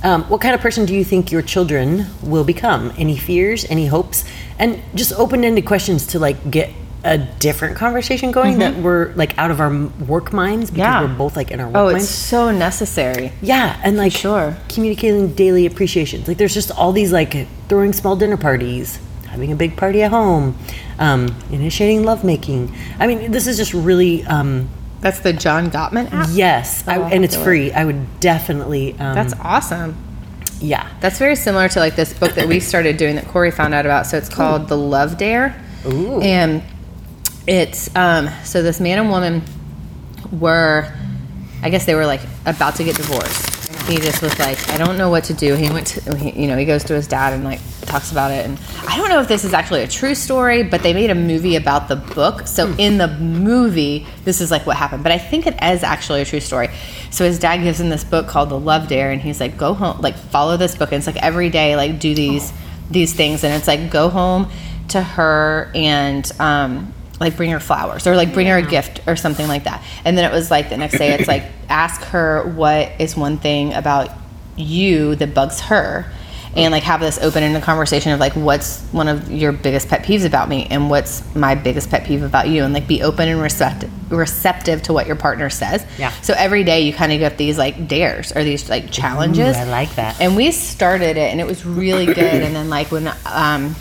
Um, what kind of person do you think your children will become? Any fears, any hopes, and just open-ended questions to like get a different conversation going that we're like out of our work minds because Yeah. we're both like in our work Oh, it's minds. so necessary. Yeah, and like sure. communicating daily appreciations. Like there's just all these like throwing small dinner parties, having a big party at home, um, initiating lovemaking. I mean, this is just really um, That's the John Gottman app. Yes, Oh, I'll and it's free. I would definitely. Um, That's awesome. yeah. That's very similar to like this book that we started doing that Corey found out about. So it's called The Love Dare. Ooh. And it's um so this man and woman were I guess they were like about to get divorced. He just was like, I don't know what to do. He went to, he, you know, he goes to his dad and like talks about it. And I don't know if this is actually a true story, but they made a movie about the book. So in the movie, this is like what happened. But I think it is actually a true story. So his dad gives him this book called The Love Dare, and he's like, go home, like follow this book. And it's like every day, like do these these things, and it's like go home to her and um, like bring her flowers or like bring her a gift or something like that. And then it was like the next day, it's like ask her what is one thing about you that bugs her. And like have this open ended conversation of like what's one of your biggest pet peeves about me and what's my biggest pet peeve about you and like be open and receptive receptive to what your partner says. Yeah. So every day you kind of get these like dares or these like challenges. I like that. And we started it and it was really good. and then like when um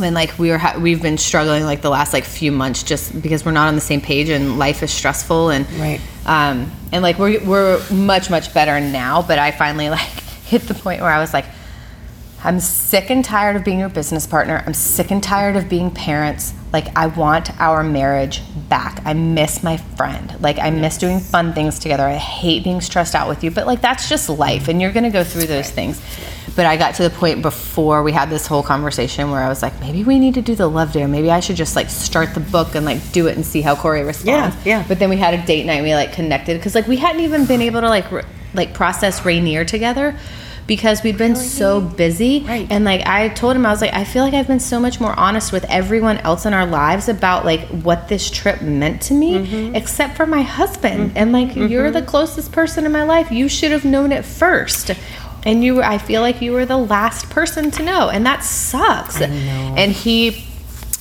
when like we were ha- we've been struggling like the last like few months just because we're not on the same page and life is stressful and Right. um and like we're we're much much better now. But I finally like hit the point where I was like. I'm sick and tired of being your business partner. I'm sick and tired of being parents. Like, I want our marriage back. I miss my friend. Like, I miss doing fun things together. I hate being stressed out with you, but like, that's just life, and you're gonna go through those things. But I got to the point before we had this whole conversation where I was like, maybe we need to do the love dare. Maybe I should just like start the book and like do it and see how Corey responds. Yeah, yeah. But then we had a date night. We like connected because like we hadn't even been able to like re- like process Rainier together because we'd been so busy. Right. And like I told him, I was like, I feel like I've been so much more honest with everyone else in our lives about like what this trip meant to me, Mm-hmm. except for my husband. And like you're the closest person in my life. You should have known it first. And you were I feel like you were the last person to know. And that sucks. And he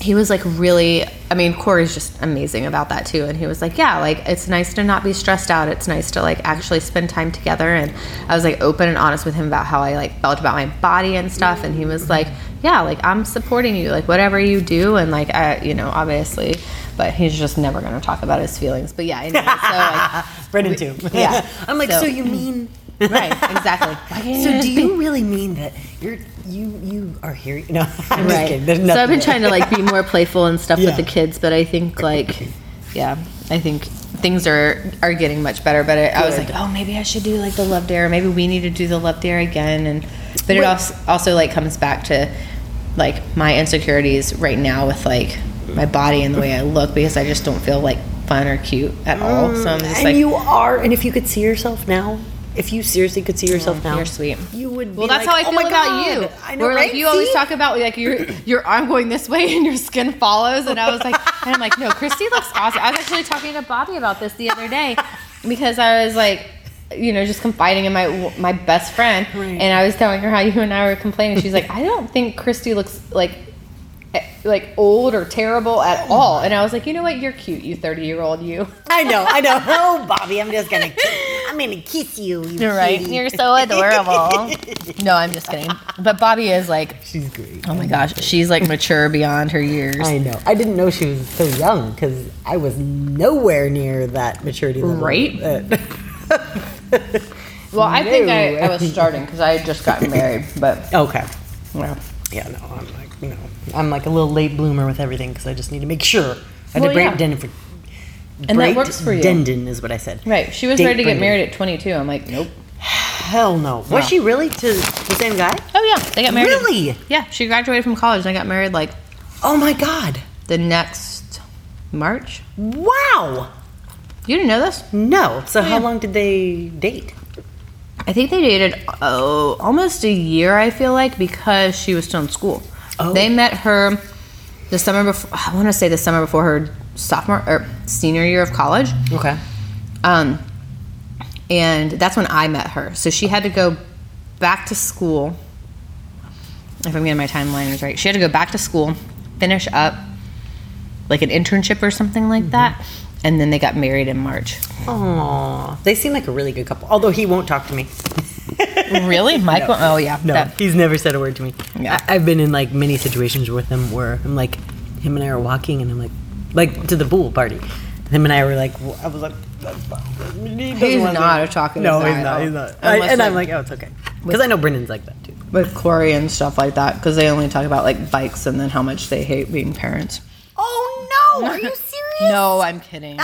he was like really i mean corey's just amazing about that too and he was like yeah like it's nice to not be stressed out it's nice to like actually spend time together and i was like open and honest with him about how i like felt about my body and stuff and he was like yeah like i'm supporting you like whatever you do and like i you know obviously but he's just never going to talk about his feelings but yeah anyway, so like Brendan too. yeah. I'm like, So- so, you mean? Right exactly So do you really mean that you're you you are here? No, I'm just kidding. So I've been trying to like be more playful and stuff Yeah. with the kids, but I think like, yeah, I think things are are getting much better. But I, I was like, oh, maybe I should do like the love dare. Maybe we need to do the love dare again. And but it also also like comes back to like my insecurities right now with like my body and the way I look because I just don't feel like fun or cute at all. So I'm mm, just and like, you are. And if you could see yourself now, if you seriously could see yourself now, you're sweet. You would. Well, be that's like, how I "Oh feel my about God." you. I know, Where right? like you always talk about like your your arm going this way and your skin follows, and I was like, and I'm like, no, Christy looks awesome. I was actually talking to Bobby about this the other day because I was like, you know, just confiding in my my best friend, Right. and I was telling her how you and I were complaining. She's like, I don't think Christy looks like Eh, like old or terrible at all. And I was like, you know what? You're cute, you 30 year old you. I know, I know. Oh, Bobby, I'm just gonna, I'm gonna kiss you. you You're right. cutie. You're so adorable. no, I'm just kidding. But Bobby is like She's great. Oh my gosh, she's like mature beyond her years. I know. I didn't know she was so young because I was nowhere near that maturity level. Right? Well, I think I, I was starting because I had just gotten married, but okay. yeah. Yeah, no, I'm like, you know, I'm like a little late bloomer with everything because I just need to make sure. I had Well, to break yeah. For. And that works for you. Dendon is what I said. Right. She was Date ready to get Brendan. married at 22. I'm like, nope. Hell no. Was she really to the same guy? Oh yeah, they got married. Really? Yeah, she graduated from college and I got married like Oh my god. the next March. Wow. You didn't know this? No. So oh, how yeah. long did they date? I think they dated oh almost a year. I feel like because she was still in school. Oh. They met her the summer before. I want to say the summer before her sophomore or senior year of college. Okay. Um, and that's when I met her. So she had to go back to school. If I'm getting my timeline right, she had to go back to school, finish up like an internship or something like that, and then they got married in March. Aw. They seem like a really good couple. Although he won't talk to me. Really, Michael? Oh yeah, No, that- he's never said a word to me. Yeah. I, I've been in like many situations with him where I'm like, him and I are walking, and I'm like, like to the pool party, him and I were like, I was like, he He's doesn't wanna a talkative No, guy he's not. He's not. I- and I'm like- like, oh, it's okay, because I know Brendan's like that too. with Corey and stuff like that because they only talk about like bikes and then how much they hate being parents. Oh no! Are you serious? No, I'm kidding.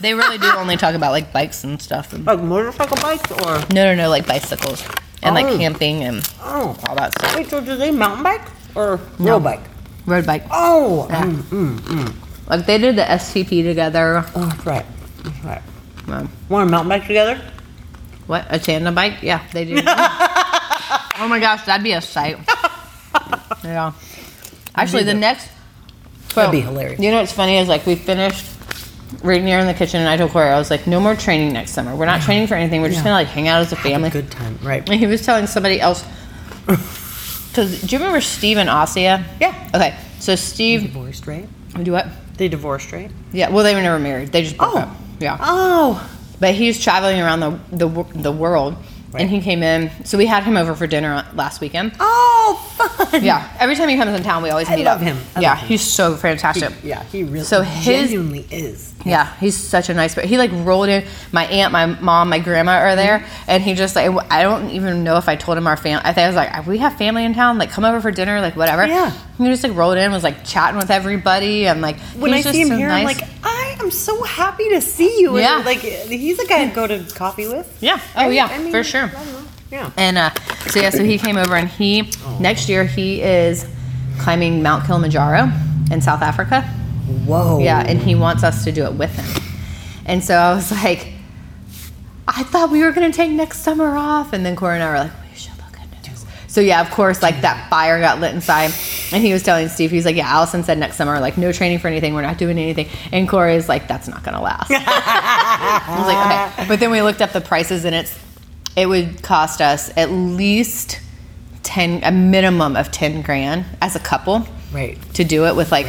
they really do only talk about like bikes and stuff. And, Like motorcycle bikes or no, no, no, like bicycles and like Oh. camping and oh, all that stuff. wait, so do they mountain bike or road bike? Road bike. Oh, Yeah. mm, mm. Like they did the STP together. oh, that's right, that's right. Um, Want to mountain bike together? what a tandem bike? Yeah, they do. oh my gosh, that'd be a sight. Yeah. Actually, the next. That'd be hilarious. You know what's funny is like we finished right near in the kitchen, and I told Corey I was like, no more training next summer. We're not training for anything. We're just Yeah. gonna like hang out as a Have a family. good time, right? And he was telling somebody else. Because do you remember Steve and Asia? Yeah. Okay, so Steve, Divorced, right? do what? They divorced, right? Yeah. Well, they were never married. They just broke Oh. up. Yeah. Oh, But he's traveling around the the, the world, Right. and he came in. So we had him over for dinner last weekend. oh, fun. Yeah. Every time he comes in town, we always I meet love up. him. I yeah, love him. he's so fantastic. Yeah, he really So his- genuinely is. Yeah, he's such a nice. But he like rolled in. My aunt, my mom, my grandma are there, and he just like I don't even know if I told him our family. I think I was like, we have family in town. Like, come over for dinner. Like, whatever. Yeah. He just like rolled in, was like chatting with everybody, and like When I see him so here, I'm like, I am so happy to see you. And, Yeah. like he's a guy I'd go to coffee with. yeah. Oh Right? yeah, I mean, for sure. I. Yeah. And uh, so yeah, so he came over, and he next year he is climbing Mount Kilimanjaro in South Africa. Whoa. Yeah, and he wants us to do it with him. And so I was like, I thought we were gonna take next summer off, and then Corey and I were like, we should look into this. So yeah, of course, like that fire got lit inside, and he was telling Steve, he was like, yeah, Allison said next summer, like no training for anything, we're not doing anything, and Corey is like, that's not gonna last. I was like, okay, but then we looked up the prices, and it's it would cost us at least ten, a minimum of ten grand as a couple Right. to do it with like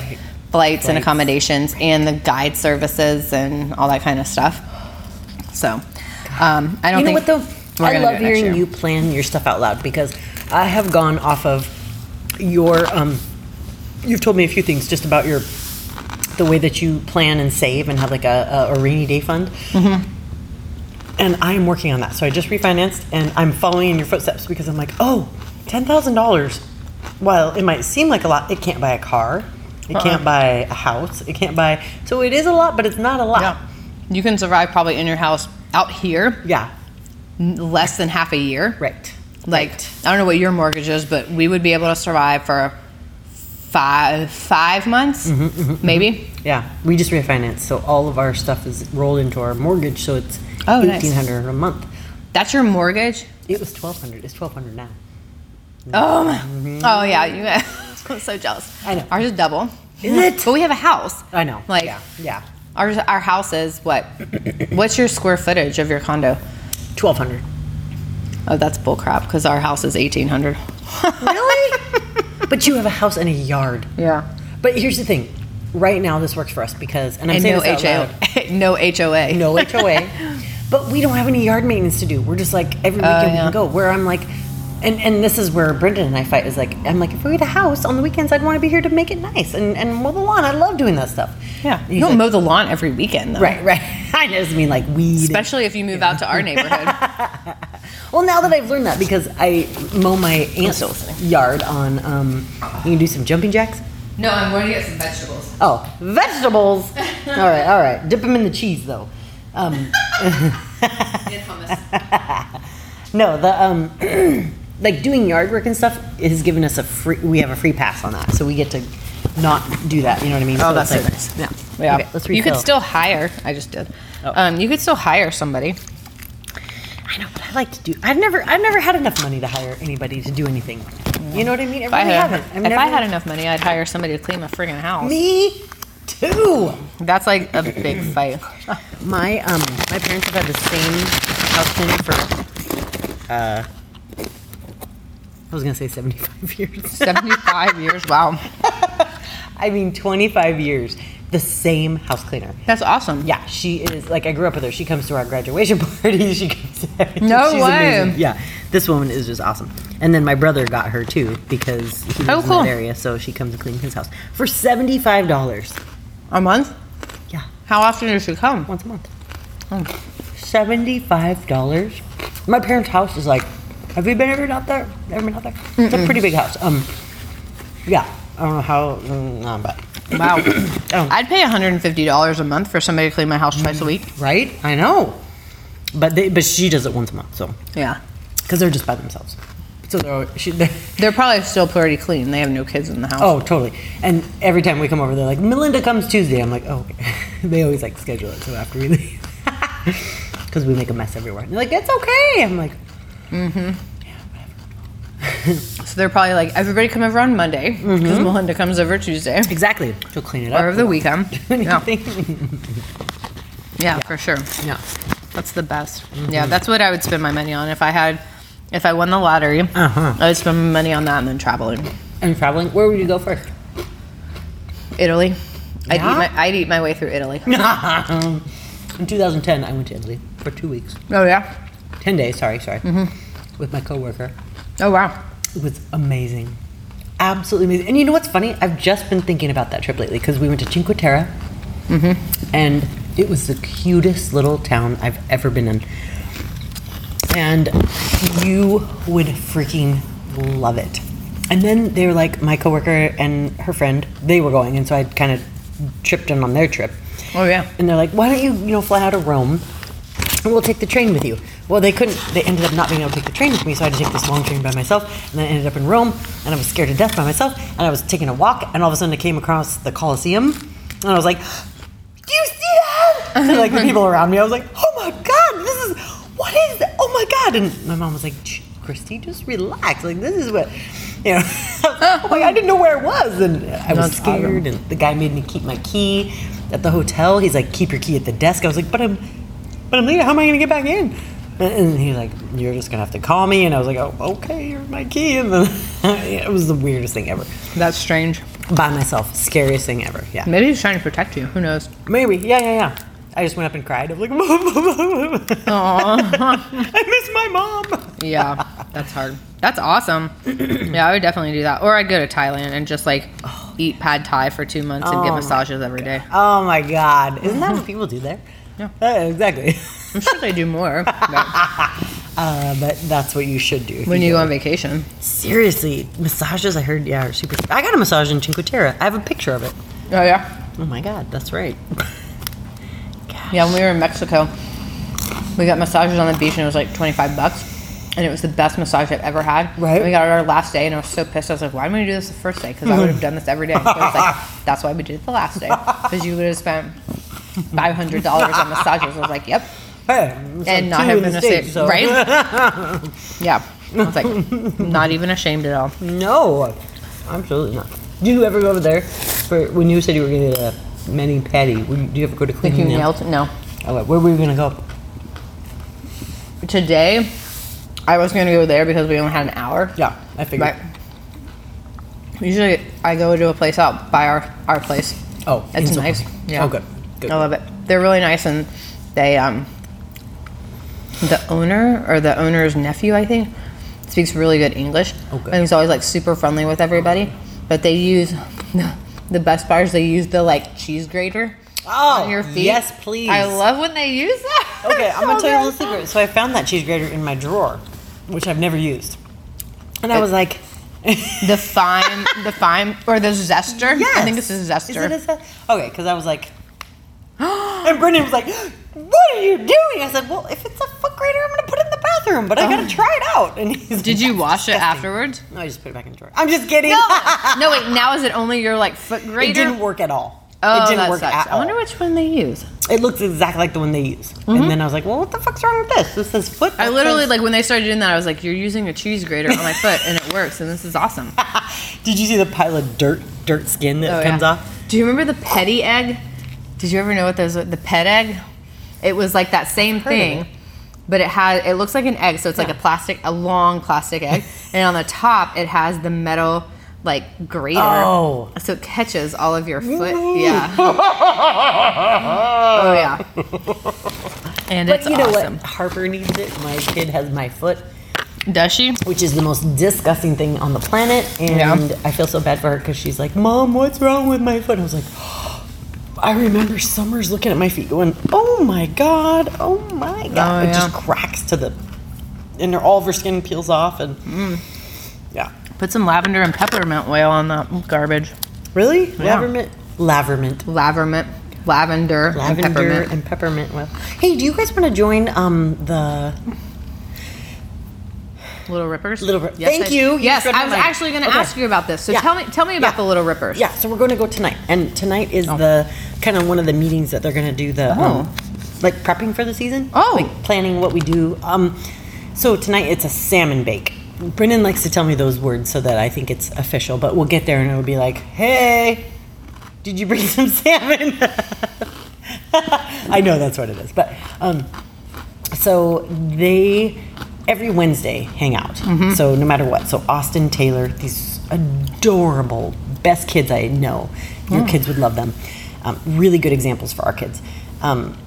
flights and accommodations and the guide services and all that kind of stuff. So, um, I don't You know think what though? I love do it next hearing you plan your stuff out loud because I have gone off of your um you've told me a few things just about your the way that you plan and save and have like a, a, rainy day fund. Mm-hmm. And I am working on that. So I just refinanced and I'm following in your footsteps because I'm like, oh, oh, ten thousand dollars. While it might seem like a lot, it can't buy a car. It Uh-uh. can't buy a house. It can't buy so it is a lot, but it's not a lot. Yeah, you can survive probably in your house out here Yeah. less than half a year. Right. Like I don't know what your mortgage is, but we would be able to survive for five five months, Mm-hmm, maybe. Yeah, we just refinanced, so all of our stuff is rolled into our mortgage, so it's Oh, nice. eighteen hundred a month. That's your mortgage. It was twelve hundred. It's twelve hundred now. Oh, my- oh yeah, you. I'm so jealous. Mm-hmm. I know. Ours is double. Is it? But we have a house. I know. Like yeah, yeah, Our our house is what? What's your square footage of your condo? twelve hundred. Oh, that's bull crap because our house is eighteen hundred. Really? but you have a house and a yard. Yeah. But here's the thing. Right now, this works for us because, and I'm And saying no this out loud, HOA. no HOA. no HOA. but we don't have any yard maintenance to do. We're just like every weekend oh, we Oh, yeah. can go. Where I'm like, and and this is where Brendan and I fight. Is like I'm like if we had a house on the weekends, I'd want to be here to make it nice and and mow the lawn. I love doing that stuff. Yeah. You don't like, mow the lawn every weekend though. Right, right. I just mean like weed. Especially if you move out to our neighborhood. well, now that I've learned that because I mow my aunt's yard on, um, you can do some jumping jacks. no, I'm going to get some vegetables. Oh, vegetables. all right, all right. Dip them in the cheese though. Um, no, the um, like doing yard work and stuff has given us a free. We have a free pass on that, so we get to not do that. You know what I mean? Oh, So that's so it's like- nice. Yeah. Yeah. Okay, let's you could still hire. I just did. Oh. Um, you could still hire somebody. I know, but I like to do. I've never, I've never had enough money to hire anybody to do anything. You know what I mean? I If I had, haven't. I've if I had enough money, I'd hire somebody to clean my friggin' house. me too. That's like a big fight. My um my parents have had the same house cleaning for uh I was gonna say seventy five years. 75 years. Wow. I mean twenty five years. The same house cleaner. That's awesome. Yeah, she is like I grew up with her. She comes to our graduation parties. She comes to everything. No She's way. amazing. Yeah, this woman is just awesome. And then my brother got her too because he lives Oh, in cool. that area, so she comes to clean his house for seventy five dollars. A month? Yeah, How often does she come? once a month. Oh. Seventy-five dollars. My parents' house is like. Have you been ever out there? Ever been out there? It's a pretty big house. Um, yeah. I don't know how. mm, No, but Wow. Oh. I'd pay $150 a month for somebody to clean my house twice a week. right? I know. But they, but she does it once a month, so Yeah. because they're just by themselves. So they're, she, they're They're probably still pretty clean. They have no kids in the house. oh totally. And every time we come over, they're like, Melinda comes Tuesday. I'm like, oh, okay. they always like schedule it so after we leave because we make a mess everywhere. And they're like, it's okay. I'm like, Mm-hmm. So they're probably like, everybody come over on Monday because mm-hmm. Melinda comes over Tuesday exactly. She'll clean it up. or over the weekend. Yeah. Yeah, for sure. yeah. That's the best. Yeah, mm-hmm. that's what I would spend my money on if I had, if I won the lottery. Uh-huh. I would spend my money on that and then traveling. And traveling, where would you go first? Italy. I'd Yeah? eat my I'd eat my way through Italy. In 2010, I went to Italy for two weeks, Oh yeah. 10 days. Sorry, sorry, with my coworker. Oh wow. It was amazing. Absolutely amazing. And you know what's funny? I've just been thinking about that trip lately because we went to Cinque Terre mm-hmm. and it was the cutest little town I've ever been in. And you would freaking love it. And then they were like, my coworker and her friend, they were going. And so I kind of tripped in on their trip. Oh yeah. And they're like, why don't you, you know, fly out of Rome and we'll take the train with you. Well, they couldn't, they ended up not being able to take the train with me, so I had to take this long train by myself. And then I ended up in Rome, and I was scared to death by myself. And I was taking a walk, and all of a sudden I came across the Colosseum, and I was like, do you see that? And like the people around me, I was like, oh my God, this is, what is that? Oh my God. And my mom was like, Christy, just relax. Like, this is what, you know, oh my God, I didn't know where it was. And I was That's awesome. scared, and the guy made me keep my key at the hotel. He's like, keep your key at the desk. I was like, but I'm, but I'm leaving. How am I going to get back in? And- he's like, you're just going to have to call me. And I was like, oh, okay, here's my key. And then it was the weirdest thing ever. That's strange. By myself. Scariest thing ever. Yeah. Maybe he's trying to protect you. Who knows? Maybe. Yeah, yeah, yeah. I just went up and cried. I'm like, mom, mom, mom. I miss my mom. Yeah, that's hard. That's awesome. Yeah, I would definitely do that. Or I'd go to Thailand and just like eat pad thai for two months and Oh get my massages every day. Oh my God. Isn't that what people do there? Yeah. Uh, exactly. I'm sure they do more but Uh, but that's what you should do. when you go on vacation. Seriously, massages I heard, yeah, are super. I got a massage in Cinque Terre. I have a picture of it. Oh yeah. Oh my God, that's right. Yeah, when we were in Mexico, we got massages on the beach and it was like 25 bucks. And it was the best massage I've ever had. Right. And we got it our last day and I was so pissed. I was like, why didn't we do this the first day? Because I would have done this every day. And he was like, that's why we did it the last day. Because you would have spent $500 on massages. I was like, yep. Hey, and like not in a States, so- right? yeah. I was like, not even ashamed at all. No, absolutely not. Do you ever go over there for when you said you were going to get a mani pedi? Do you ever go to clean you your nails? no. Oh, where were we going to go? Today, I was going to go there because we only had an hour. Yeah, I figured. But usually I go to a place out by our, our place. Oh, It's nice. Yeah. Oh, good. Good. I love it. They're really nice and they um the owner or the owner's nephew, I think, speaks really good English. Oh, good. And he's always like super friendly with everybody. But they use the best part is they use the like cheese grater Oh, on your feet. yes, please. I love when they use that. Okay, It's I'm gonna tell you a good. little secret. So I found that cheese grater in my drawer, which I've never used, and I was like, The fine, the fine, or the zester. Yes. I think this is Is zester. Is it a ze- okay, because I was like, and Brendan was like, "What are you doing?" I said, "Well, if it's a foot grater, I'm gonna put it in the bathroom, but I gotta try it out." And he's Did like, you "That's wash it disgusting." afterwards? No, I just put it back in the drawer. I'm just kidding. no, no, wait. Now is it only your like foot grater? it didn't work at all. Oh, it didn't that work sucks. at I wonder which one they use. It looks exactly like the one they use. Mm-hmm. And then I was like, "Well, what the fuck's wrong with this? This says foot." I literally says- like when they started doing that, I was like, "You're using a cheese grater on my foot, and it works, and this is awesome." Did you see the pile of dirt, dirt skin that Oh, comes yeah. off? Do you remember the petty egg? Did you ever know what those? The pet egg? It was like that same of thing, it. but it had it looks like an egg, so it's like a plastic, a long plastic egg, and on the top it has the metal like grater. Oh. So it catches all of your foot. Yeah. oh yeah. And But it's you know awesome. what? Harper needs it. My kid has my foot, Does she? which is the most disgusting thing on the planet. And Yeah. I feel so bad for her because she's like, Mom, what's wrong with my foot? I was like, I remember summers looking at my feet going, oh my God, oh my God. Oh, It just cracks to the, and all of her skin peels off. And Mm. yeah. Put some lavender and peppermint oil on that garbage. Really? Yeah. Lavermint? Lavermint. Lavermint, lavender, and Lavender peppermint. and peppermint oil. Hey, do you guys want to join um the Little Rippers. Little Rip- Yes, Thank I- you. Yes, I was mind. actually going to Okay. ask you about this. So Yeah. tell me, tell me about Yeah. the Little Rippers. Yeah, so we're going to go tonight, and tonight is the kind of one of the meetings that they're going to do the Oh. um, like prepping for the season. Oh. like planning what we do. Um, so tonight it's a salmon bake. Brendan likes to tell me those words so that I think it's official, but we'll get there and it'll be like, "Hey, did you bring some salmon?" I know that's what it is, but um, so they every Wednesday hang out. So no matter what. So Austin Taylor, these adorable best kids I know. Your kids would love them. Um, really good examples for our kids. Um,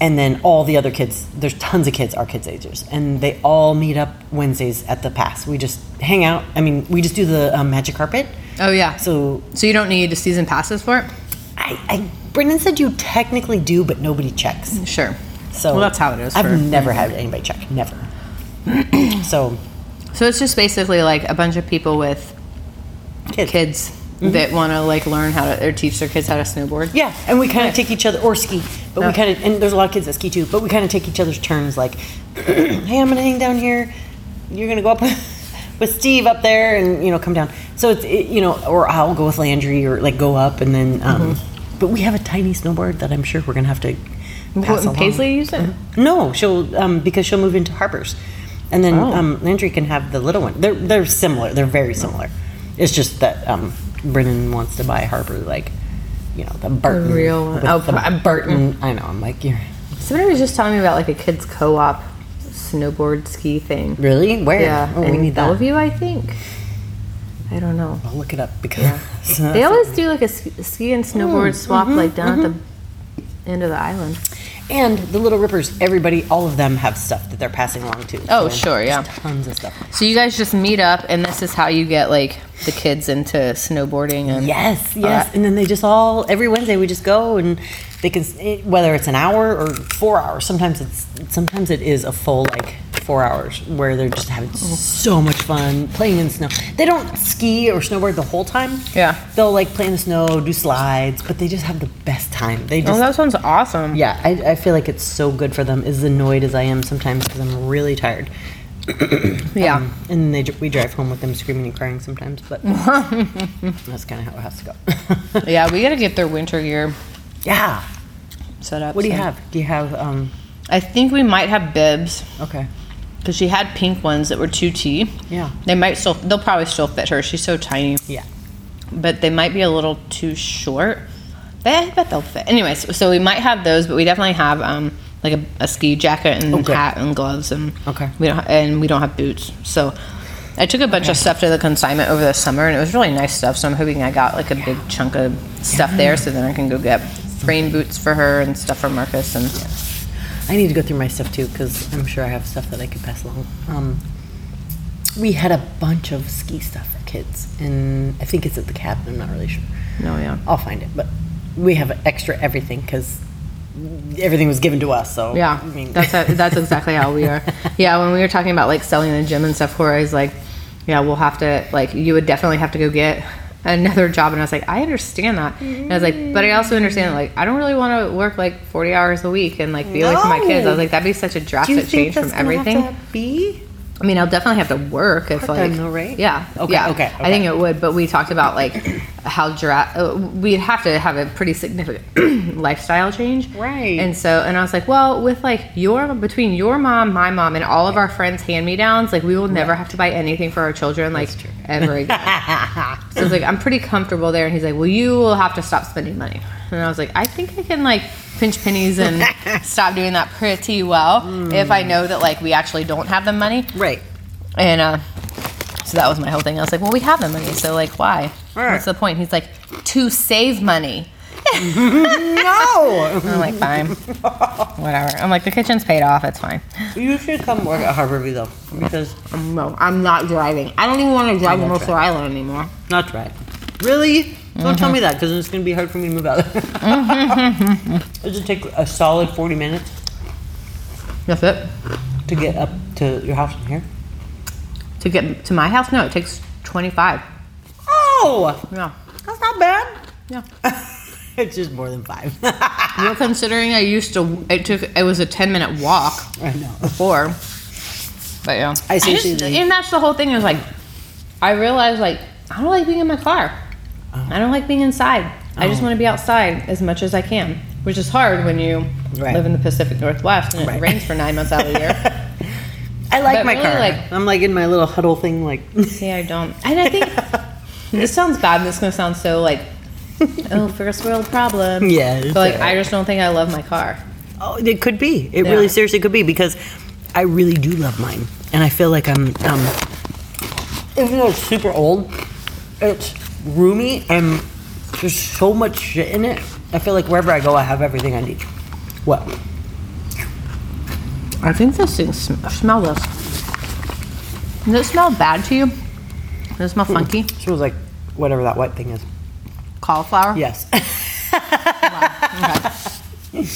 and then all the other kids. There's tons of kids our kids' ages, and they all meet up Wednesdays at the pass. We just hang out. I mean, we just do the um, magic carpet. Oh yeah. So So you don't need a season passes for it? I, I Brendan said you technically do, but nobody checks. Sure. So well, that's how it is. I've never had anybody check. Never. so so it's just basically like a bunch of people with kids. kids that want to like learn how to or teach their kids how to snowboard. Yeah, and we kind of take each other or ski, but we kind of and there's a lot of kids that ski too. But we kind of take each other's turns. Like, hey, I'm gonna hang down here. You're gonna go up with Steve up there, and you know come down. So it's it, you know, or I'll go with Landry, or like go up and then. Um, Mm-hmm. But we have a tiny snowboard that I'm sure we're gonna have to pass Wouldn't along. Paisley use it? No, she'll um, because she'll move into Harper's, and then Oh. um, Landry can have the little one. They're they're similar. They're very similar. It's just that um, Brendan wants to buy Harper like, you know, the Burton real one. with Oh, the a Burton. I know. I'm like, you're Somebody was just telling me about like a kids co-op snowboard ski thing. really where? Yeah, oh, we in need that. Bellevue, I think. I don't know. I'll look it up because They always do like a ski, ski and snowboard swap like down at the end of the island. and the Little Rippers. Everybody, all of them have stuff that they're passing along to. Oh, sure, yeah. tons of stuff. So you guys just meet up, and this is how you get like the kids into snowboarding and Yes, yes. And then they just all every Wednesday we just go and they can it- eh, whether it's an hour or four hours. Sometimes it's sometimes it is a full like four hours where they're just having so much fun playing in the snow. They don't ski or snowboard the whole time. Yeah. they'll like play in the snow, do slides, but they just have the best time. They just. Oh, that sounds awesome. yeah. I, I feel like it's so good for them. As annoyed as I am sometimes because I'm really tired. Yeah. Um, and they, we drive home with them screaming and crying sometimes, but that's kind of how it has to go. yeah, we gotta get their winter gear yeah. set up. What do you have? Do you have um I think we might have bibs okay. Because she had pink ones that were 2T. Yeah. They might still, they'll probably still fit her. She's so tiny, Yeah. but they might be a little too short. But I bet they'll fit. Anyways, so we might have those, but we definitely have um like a, a ski jacket and good. hat and gloves and Okay. We don't and we don't have boots. So I took a bunch of stuff to the consignment over the summer, and it was really nice stuff. So I'm hoping I got like a big chunk of stuff there, so then I can go get rain boots for her and stuff for Marcus and. I need to go through my stuff too because I'm sure I have stuff that I could pass along. Um, we had a bunch of ski stuff for kids, and I think it's at the cabin. I'm not really sure. No, yeah. I'll find it, but we have extra everything because everything was given to us. So Yeah, I mean, that's that's exactly how we are. Yeah, when we were talking about like selling the gym and stuff, Corey was like, "Yeah, we'll have to like you would definitely have to go get another job." And I was like, "I understand that." And I was like, "But I also understand like I don't really want to work like forty hours a week and like be away from my kids." I was like, "That'd be such a drastic change from everything." be? I mean, I'll definitely have to work if like though, right? Yeah. Okay, Yeah. okay, I think it would, but we talked about like how dra- uh, we'd have to have a pretty significant lifestyle change. Right. And so, and I was like, well, with like your between your mom, my mom, and all of our friends' hand me downs, like we will never have to buy anything for our children like ever again. so I was like, I'm pretty comfortable there. And he's like, well, you will have to stop spending money. And I was like, I think I can like pinch pennies and stop doing that pretty well if I know that like we actually don't have the money. Right. And uh, so that was my whole thing. I was like, well, we have the money, so like, why? Right. What's the point? He's like, to save money. No, I'm like, fine, whatever. I'm like, the kitchen's paid off. It's fine. you should come work at Harborview though, because No, I'm not driving. I don't even want to drive to Mercer Island anymore. not right. Really? Don't tell mm-hmm. me that because it's going to be hard for me to move out. Mm-hmm. Does it take a solid 40 minutes That's it. to get up to your house from here? To get to my house, no, it takes 25. Oh, Yeah. that's not bad. Yeah. it's just more than five. You know, considering I used to, it took, it was a 10 minute walk I know. before. But yeah. I see, just- see, see. and that's the whole thing is like, I realized like, I don't like being in my car. I don't like being inside. I just Oh. want to be outside as much as I can, which is hard when you Right. live in the Pacific Northwest and it rains for nine months out of the year. I like But my really, car. like- I'm like in my little huddle thing, like. See, I don't. And I think this sounds bad. and This is gonna sound so like, oh, first world problem. Yeah, But like, alright. I just don't think I love my car. Oh, it could be. It Yeah. really seriously could be because I really do love mine, and I feel like I'm. Um, even though it's super old, it's roomy and there's so much shit in it. I feel like wherever I go, I have everything I need. What? I think this thing sm- smell this. Does it smell bad to you? Does it smell hmm. funky? It smells like whatever that white thing is. Cauliflower. Yes. Okay.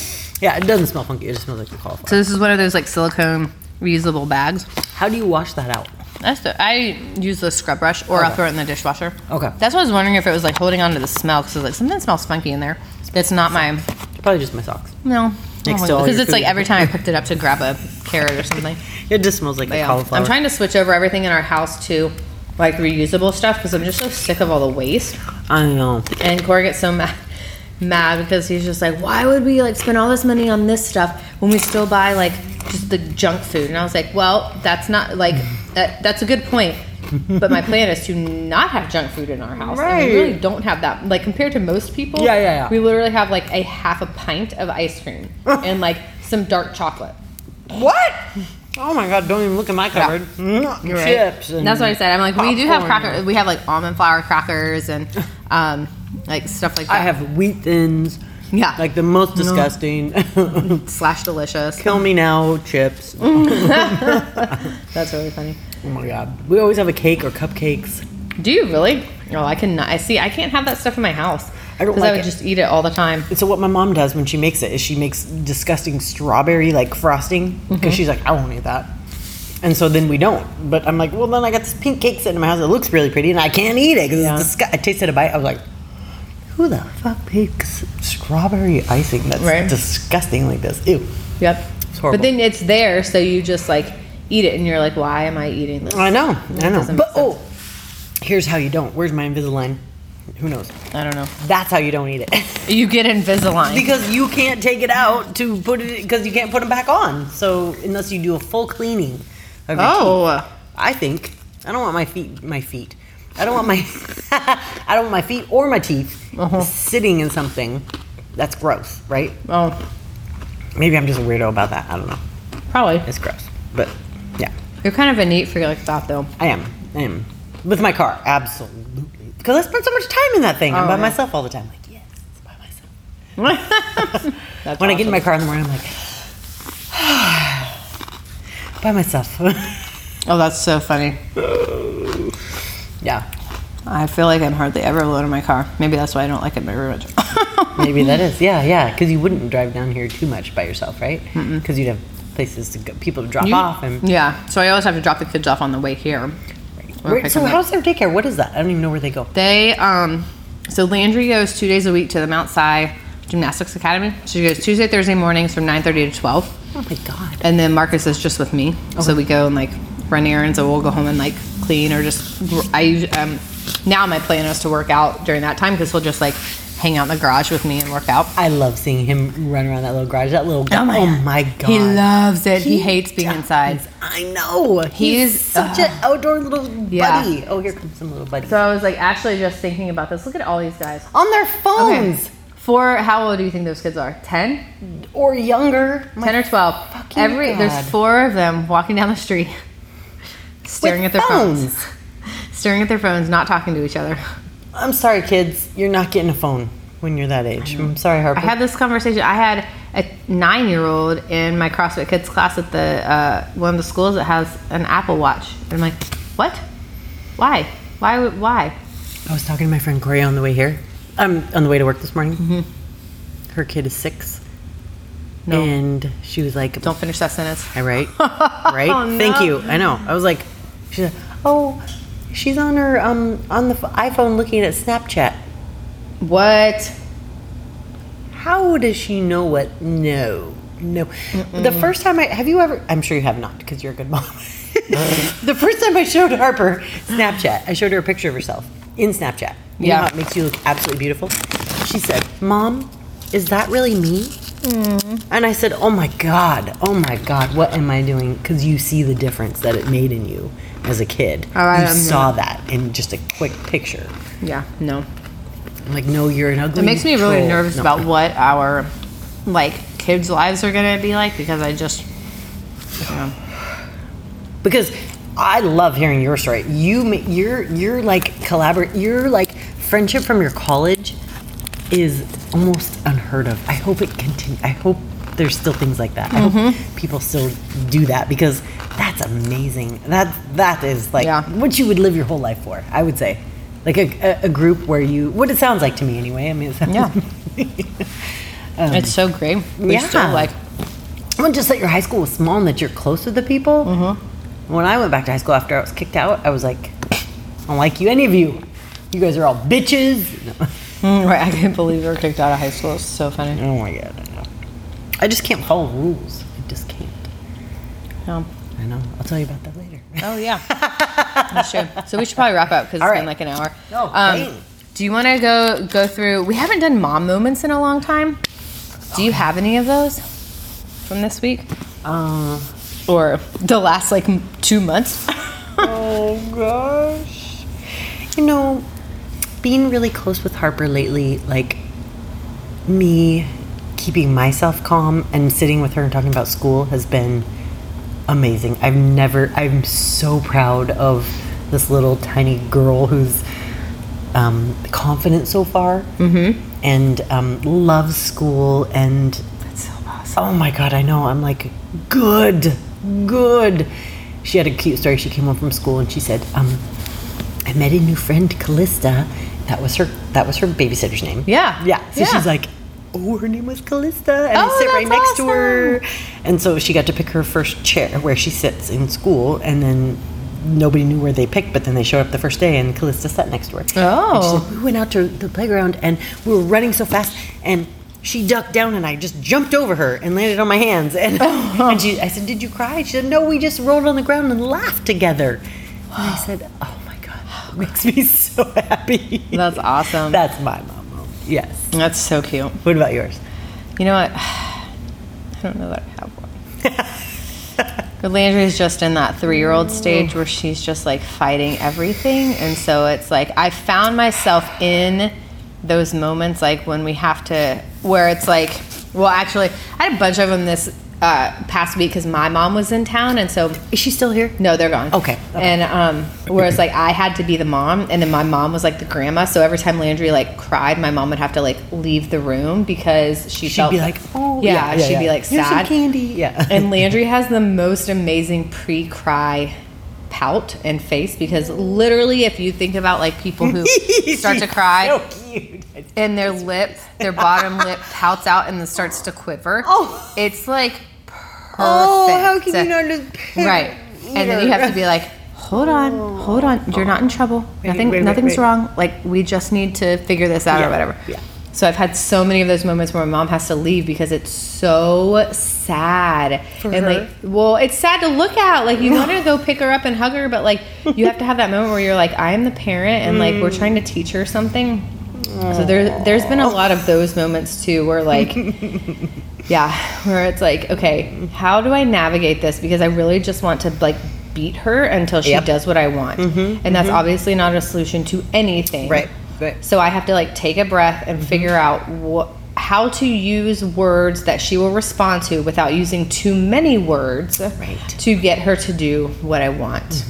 yeah, it doesn't smell funky. It just smells like the cauliflower. So this is one of those like silicone reusable bags. How do you wash that out? That's the, I use the scrub brush or I'll Okay. throw it in the dishwasher. Okay. That's what I was wondering if it was like holding on to the smell because it's like something smells funky in there. That's not my Probably just my socks. no. Oh, Next to all Because your it's like food. every time I picked it up to grab a carrot or something. It just smells like But yeah, cauliflower. I'm trying to switch over everything in our house to like reusable stuff because I'm just so sick of all the waste. I know. And Corey gets so mad, mad because he's just like, why would we like spend all this money on this stuff when we still buy like just the junk food? And I was like, well, that's not like that, that's a good point. but my plan is to not have junk food in our house. And we really don't have that. Like compared to most people, Yeah, yeah, yeah. we literally have like a half a pint of ice cream and like some dark chocolate. What? Oh my god! Don't even look at my cupboard. Mm, You're right. Chips. And That's what I said. I'm like, we do have crackers. We have like almond flour crackers and um, like stuff like that. I have wheat thins. Yeah. Like the most disgusting. slash delicious. Kill me now chips. That's really funny. Oh my god. We always have a cake or cupcakes. Do you really? Oh, I cannot. I see. I can't have that stuff in my house. I don't because I would it. just eat it all the time. So what my mom does when she makes it is she makes disgusting strawberry like frosting because Mm-hmm. she's like I won't eat that. And so then we don't. But I'm like, well, then I got this pink cake sitting in my house. It looks really pretty, and I can't eat it because Yeah. it's disgusting. I tasted a bite. I was like, who the fuck makes strawberry icing that's Right. disgusting like this? Ew. Yep. It's horrible. But then it's there, so you just like eat it, and you're like, why am I eating this? I know. I know. doesn't But oh, here's how you don't. Where's my Invisalign? Who knows? I don't know. That's how you don't eat it. You get Invisalign. because you can't take it out to put it because you can't put them back on. So unless you do a full cleaning of your teeth. oh, I think I don't want my feet my feet. I don't want my I don't want my feet or my teeth Uh-huh. sitting in something that's gross, right? oh, Maybe I'm just a weirdo about that. I don't know. probably. It's gross. But yeah, You're kind of a neat freak like that, though. I am. I am. With my car, absolutely. Because I spend so much time in that thing. I'm Oh, by yeah. myself all the time. Like, yes, it's by myself. That's When I get in my car in the morning, I'm like, by myself. Oh, that's so funny. yeah, I feel like I'm hardly ever alone in my car. Maybe that's why I don't like it very much. Maybe that is. Yeah, yeah. Because you wouldn't drive down here too much by yourself, right? Because you'd have places to go, people to drop You- off. And yeah, so I always have to drop the kids off on the way here. Where- so how's their daycare? What is that? I don't even know where they go. They um so Landry goes two days a week to the Mount Si Gymnastics Academy. She goes Tuesday, Thursday mornings from nine thirty to twelve. Oh my god. And then Marcus is just with me. So we go and like run errands or we'll go home and like clean or just I um now my plan is to work out during that time because he'll just like hang out in the garage with me and work out. I love seeing him run around that little garage. That little guy. Oh, oh my, god. He loves it. He, hates being does. inside. I know. He's, He's- such uh, an outdoor little Yeah. buddy. Oh, here comes some little buddy. So I was like actually just thinking about this. Look at all these guys. On their phones. For how old do you think those kids are? 10? Or younger. 10 or 12. fucking Every God. there's four of them walking down the street staring With at their phones. phones. Staring at their phones, not talking to each other. I'm sorry, kids. You're not getting a phone when you're that age. I'm sorry, Harper. I had this conversation. I had a 9-year-old in my CrossFit Kids class at the uh, one of the schools that has an Apple Watch. And I'm like, "What? Why? Why why?" I was talking to my friend Corey on the way here, I'm on the way to work this morning. Her kid is six. No. And she was like, Don't finish that sentence. I right? Right? Oh, Thank no. you. I know. I was like, she said, oh, she's on her um on the iPhone looking at Snapchat. What? How does she know what? No, no. The first time I have you ever? I'm sure you have not because you're a good mom. the first time I showed Harper Snapchat, I showed her a picture of herself in Snapchat. You Yeah. know it makes you look absolutely beautiful. She said, "Mom, is that really me?" Mm. And I said, "Oh my God, oh my God, what am I doing?" Because you see the difference that it made in you as a kid. Oh, I you saw that in just a quick picture. Yeah, no. I'm like, no, you're an ugly. It makes me really nervous No. about what our like kids' lives are gonna be like because I just yeah. because I love hearing your story. You, you're, you're like collaborate. You're like friendship from your college is almost unheard of. I hope it continue. I hope there's still things like that. Mm-hmm. hope people still do that because that's amazing. That that is like Yeah. what you would live your whole life for. I would say, like a, a, a group where you. What it sounds like to me, anyway. I mean, it sounds, Yeah. it's so great. We yeah. still like Well, just that your high school was small and that you're close with the people. Mm-hmm. When I went back to high school after I was kicked out, I was like, I don't like you, any of you. You guys are all bitches. Mm, right. I can't believe we were kicked out of high school. It's so funny. Oh my god, I know. I just can't follow rules. I just can't. Yeah. I know. I'll tell you about that later. Oh yeah. That's true. So we should probably wrap up because it's All been like an hour. Oh, Um, do you want to go go through? We haven't done mom moments in a long time. Do you have any of those from this week Uh, or the last like two months? oh gosh. You know, being really close with Harper lately, like me keeping myself calm and sitting with her and talking about school has been amazing. I've never, I'm so proud of this little tiny girl who's um, confident so far and um, loves school and That's so awesome. Oh my god, I know. I'm like, good, good. She had a cute story. She came home from school and she said, um, I met a new friend, Callista. That was her. That was her babysitter's name. Yeah. yeah. So Yeah. she's like, oh, her name was Callista, and Oh, I sit right next to her. And so she got to pick her first chair where she sits in school, and then. Nobody knew where they picked, but then they showed up the first day, and Callista sat next to her. And she Oh. said, we went out to the playground and we were running so fast and she ducked down and I just jumped over her and landed on my hands and, oh. and she, I said, did you cry? She said, no, we just rolled on the ground and laughed together. And I said, oh my God, that makes me so happy. That's awesome. That's my mom moment. Yes. That's so cute. What about yours? You know what? I don't know that I have one. But Landry's just in that three year old stage where she's just like fighting everything. And so it's like I found myself in those moments like when we have to, where it's like, well, actually, I had a bunch of them this uh, past week because my mom was in town. And so Is she still here? no, they're gone. Okay, okay. And um, whereas like I had to be the mom, and then my mom was like the grandma. So every time Landry like cried, my mom would have to like leave the room because she She'd felt be like, oh, yeah, she'd be like Here's some sad. candy. Yeah. And Landry has the most amazing pre-cry pout and face because literally, if you think about like people who start to cry So and their lip, their bottom lip pouts out and then starts to quiver, Oh. it's like. Oh, how can you not Right. And then you have to be like, hold on, oh. hold on. You're not in trouble. Nothing, wait, wait, nothing's wait. wrong. Like we just need to figure this out Yeah, or whatever. yeah. So I've had so many of those moments where my mom has to leave because it's so sad. For and her? like, well, it's sad to look at. Like you want to go pick her up and hug her, but like you have to have that moment where you're like, I am the parent, and like we're trying to teach her something. So there, there's been a lot of those moments too, where like, yeah, where it's like, okay, how do I navigate this? Because I really just want to like beat her until she Yep. does what I want, mm-hmm, and that's mm-hmm. obviously not a solution to anything. Right, right. So I have to like take a breath and mm-hmm. figure out what how to use words that she will respond to without using too many words Right. to get her to do what I want.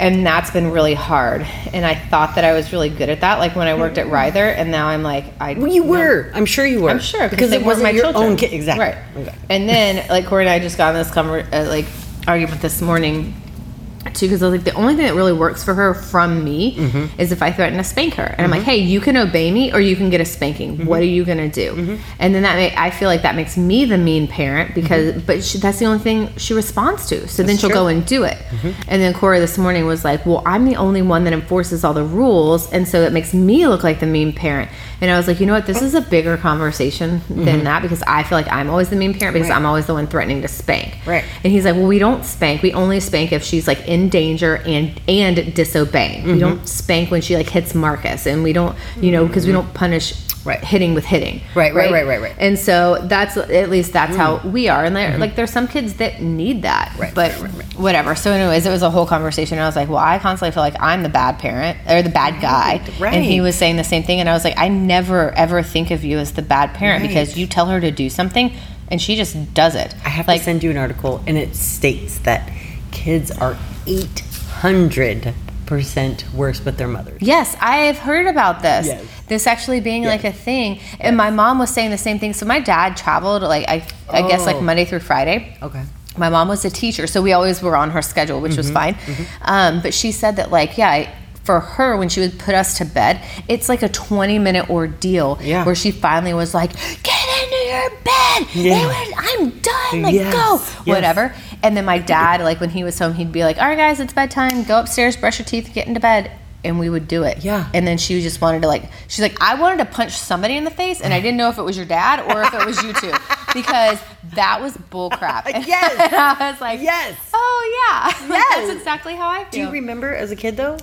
And that's been really hard. And I thought that I was really good at that, like when I worked at Ryther, and now I'm like, I. Well, you were. I'm sure you were. I'm sure because it wasn't my your children. own kid. Exactly. Right. Okay. And then like Corey and I just got in this conver- uh, like argument this morning too because I was like the only thing that really works for her from me Mm-hmm. is if I threaten to spank her. And I'm like mm-hmm. hey you can obey me or you can get a spanking. Mm-hmm. what are you gonna do? Mm-hmm. And then that ma- I feel like that makes me the mean parent because mm-hmm. but she, that's the only thing she responds to. So then she'll true. go and do it. And then Corey this morning was like well I'm the only one that enforces all the rules and so it makes me look like the mean parent. And I was like you know what? This is a bigger conversation than that because I feel like I'm always the mean parent because Right. I'm always the one threatening to spank. Right. and he's like, "Well, we don't spank. We only spank if she's like in danger and and disobeying. Mm-hmm. We don't spank when she like hits Marcus, and we don't, you know, because we don't punish Mm-hmm. Right. hitting with hitting. Right, right, right, right, right. And so that's at least that's how we are. And there, like, there's some kids that need that. Mm-hmm. Right, But whatever. So, anyways, it was a whole conversation. And I was like, well, I constantly feel like I'm the bad parent or the bad guy. right. And he was saying the same thing. And I was like, I never ever think of you as the bad parent because you tell her to do something and she just does it. I have like, to send you an article, and it states that kids are 800% worse with their mothers. Yes, I have heard about this. Yes. This actually being like a thing. And my mom was saying the same thing. So my dad traveled like I I guess like Oh. Monday through Friday. Okay. My mom was a teacher, so we always were on her schedule, which Mm-hmm. was fine. Um, but she said that like yeah, I- for her when she would put us to bed, it's like a 20 minute ordeal Yeah. where she finally was like, "Get into your bed. Yeah. They were- I'm done. Like Yes, go, yes. whatever." And then my dad, like when he was home, he'd be like, "All right, guys, it's bedtime. Go upstairs, brush your teeth, get into bed." And we would do it. Yeah. And then she just wanted to like, she's like, I wanted to punch somebody in the face, and I didn't know if it was your dad or if it was you two, because that was bull crap. Yes. and I was like, Yes. Oh yeah. Yes. That's exactly how I feel. Do you remember as a kid, though? no.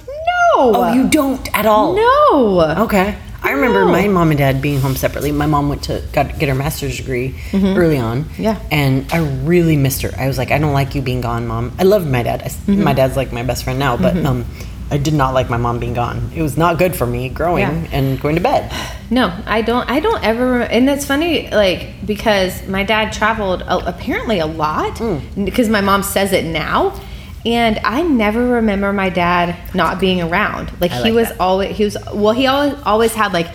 Oh, you don't at all. No. Okay. I remember No. my mom and dad being home separately. My mom went to got get her master's degree early on. Mm-hmm. Yeah. And I really missed her. I was like, I don't like you being gone, mom. I loved my dad. I Mm-hmm. My dad's like my best friend now, but um, I did not like my mom being gone. It was not good for me growing Yeah. and going to bed. No, I don't. I don't ever. And that's funny, like because my dad traveled uh, apparently a lot. Mm. Because my mom says it now, and I never remember my dad not being around. Like I he was that. always. He was well. He always always had like.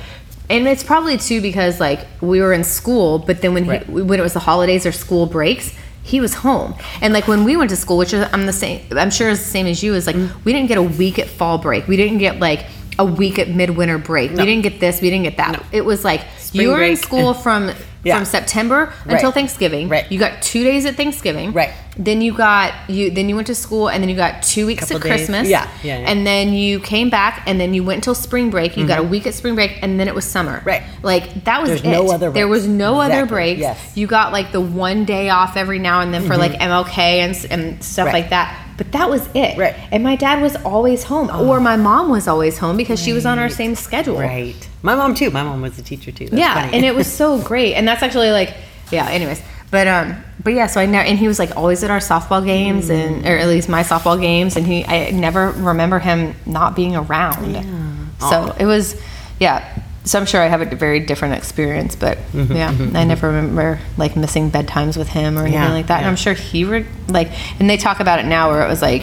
And it's probably too because like we were in school, but then when Right. he when it was the holidays or school breaks, he was home. And like when we went to school, which is I'm the same, I'm sure is the same as you, is like Mm-hmm. we didn't get a week at fall break. We didn't get like a week at midwinter break. We didn't get this. We didn't get that. It was like Spring you were in school from Yeah. from September until Thanksgiving. Right. You got two days at Thanksgiving. Right. Then you got you. Then you went to school, and then you got two weeks Couple at days. Christmas. Yeah, yeah, yeah. And then you came back, and then you went until spring break. You got a week at spring break, and then it was summer. Mm-hmm. Right. Like that was There's it. no other There was no other Exactly. breaks. Yes. Mm-hmm. You got like the one day off every now and then for like MLK and and stuff Right. like that. But that was it. Right. And my dad was always home, or my mom was always home because she was on our same schedule. Right. My mom too. My mom was a teacher too. That's yeah, funny. and it was so great. And that's actually like, yeah. Anyways, but um, but yeah. So I never, and he was like always at our softball games, and or at least my softball games, and he, I never remember him not being around. Yeah. So it was, yeah. So I'm sure I have a very different experience, but Mm-hmm, yeah, I never remember like missing bedtimes with him or anything Yeah, like that. And. I'm sure he would like, and they talk about it now where it was like,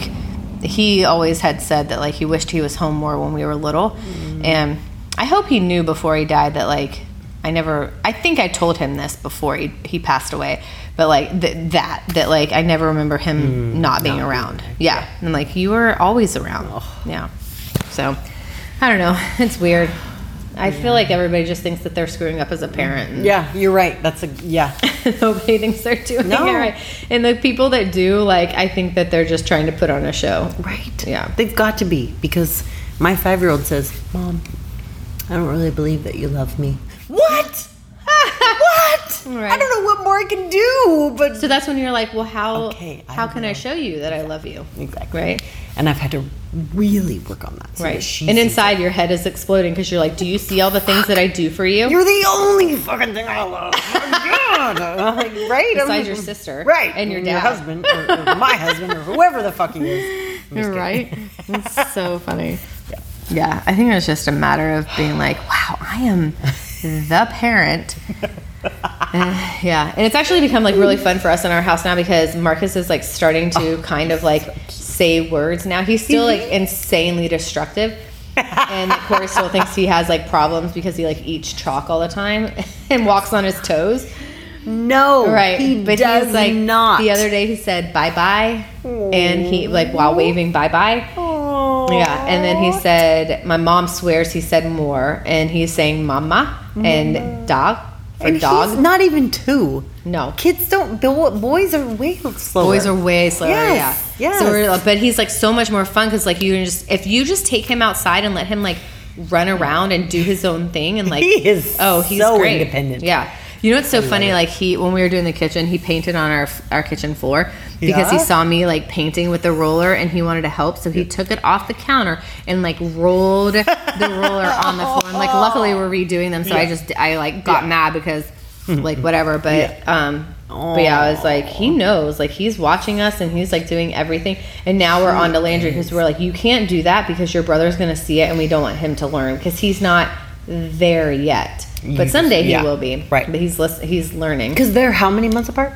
he always had said that like he wished he was home more when we were little, Mm. and I hope he knew before he died that like I never. I think I told him this before he he passed away, but like th- that that like I never remember him mm, not being around. Yeah, and like you were always around. Yeah, so I don't know. It's weird. I feel like everybody just thinks that they're screwing up as a mm. parent. Yeah, you're right. That's a yeah. Nobody thinks they're doing No. it right. And the people that do, like, I think that they're just trying to put on a show. Right. Yeah. They've got to be because my five year old says, Mom, I don't really believe that you love me. What? Right. I don't know what more I can do, but So that's when you're like, well, how Okay, how can I show you that I love you? exactly. Right. And I've had to really work on that. so Right. she And inside your head is exploding because you're like, do you see all the things that I do for you? You're the only fucking thing I love. Oh God. I'm like, right? I'm- Besides your sister. Right. And your Your husband, or, or my husband, or whoever the fuck he is. I'm right? It's so funny. Yeah, I think it was just a matter of being like, wow, I am the parent. Uh, yeah, and it's actually become like really fun for us in our house now because Marcus is like starting to kind of like say words now. He's still like insanely destructive. and Corey still thinks he has like problems because he like eats chalk all the time and walks on his toes. No, Right. he but does he's like not. the other day he said bye bye and he like while waving bye bye. Yeah, and then he said my mom swears he said more and he's saying mama and dog for and dog. he's not even two. no. Kids don't. Boys are way slower. Boys are way slower. Yes, yeah. yes. So but he's like so much more fun because like you can just if you just take him outside and let him like run around and do his own thing and like He is oh he's so great. independent. Yeah. You know what's so funny? Like he when we were doing the kitchen, he painted on our our kitchen floor because he saw me like painting with the roller and he wanted to help. So he took it off the counter and like rolled the roller on the floor. And like luckily we're redoing them, so I just I like got mad because like whatever. But um but yeah, I was like, he knows, like he's watching us and he's like doing everything. And now we're on to Landry because we're like, you can't do that because your brother's gonna see it and we don't want him to learn because he's not there yet. But someday he yeah, will be. right. But he's lis- he's learning. Because they're how many months apart?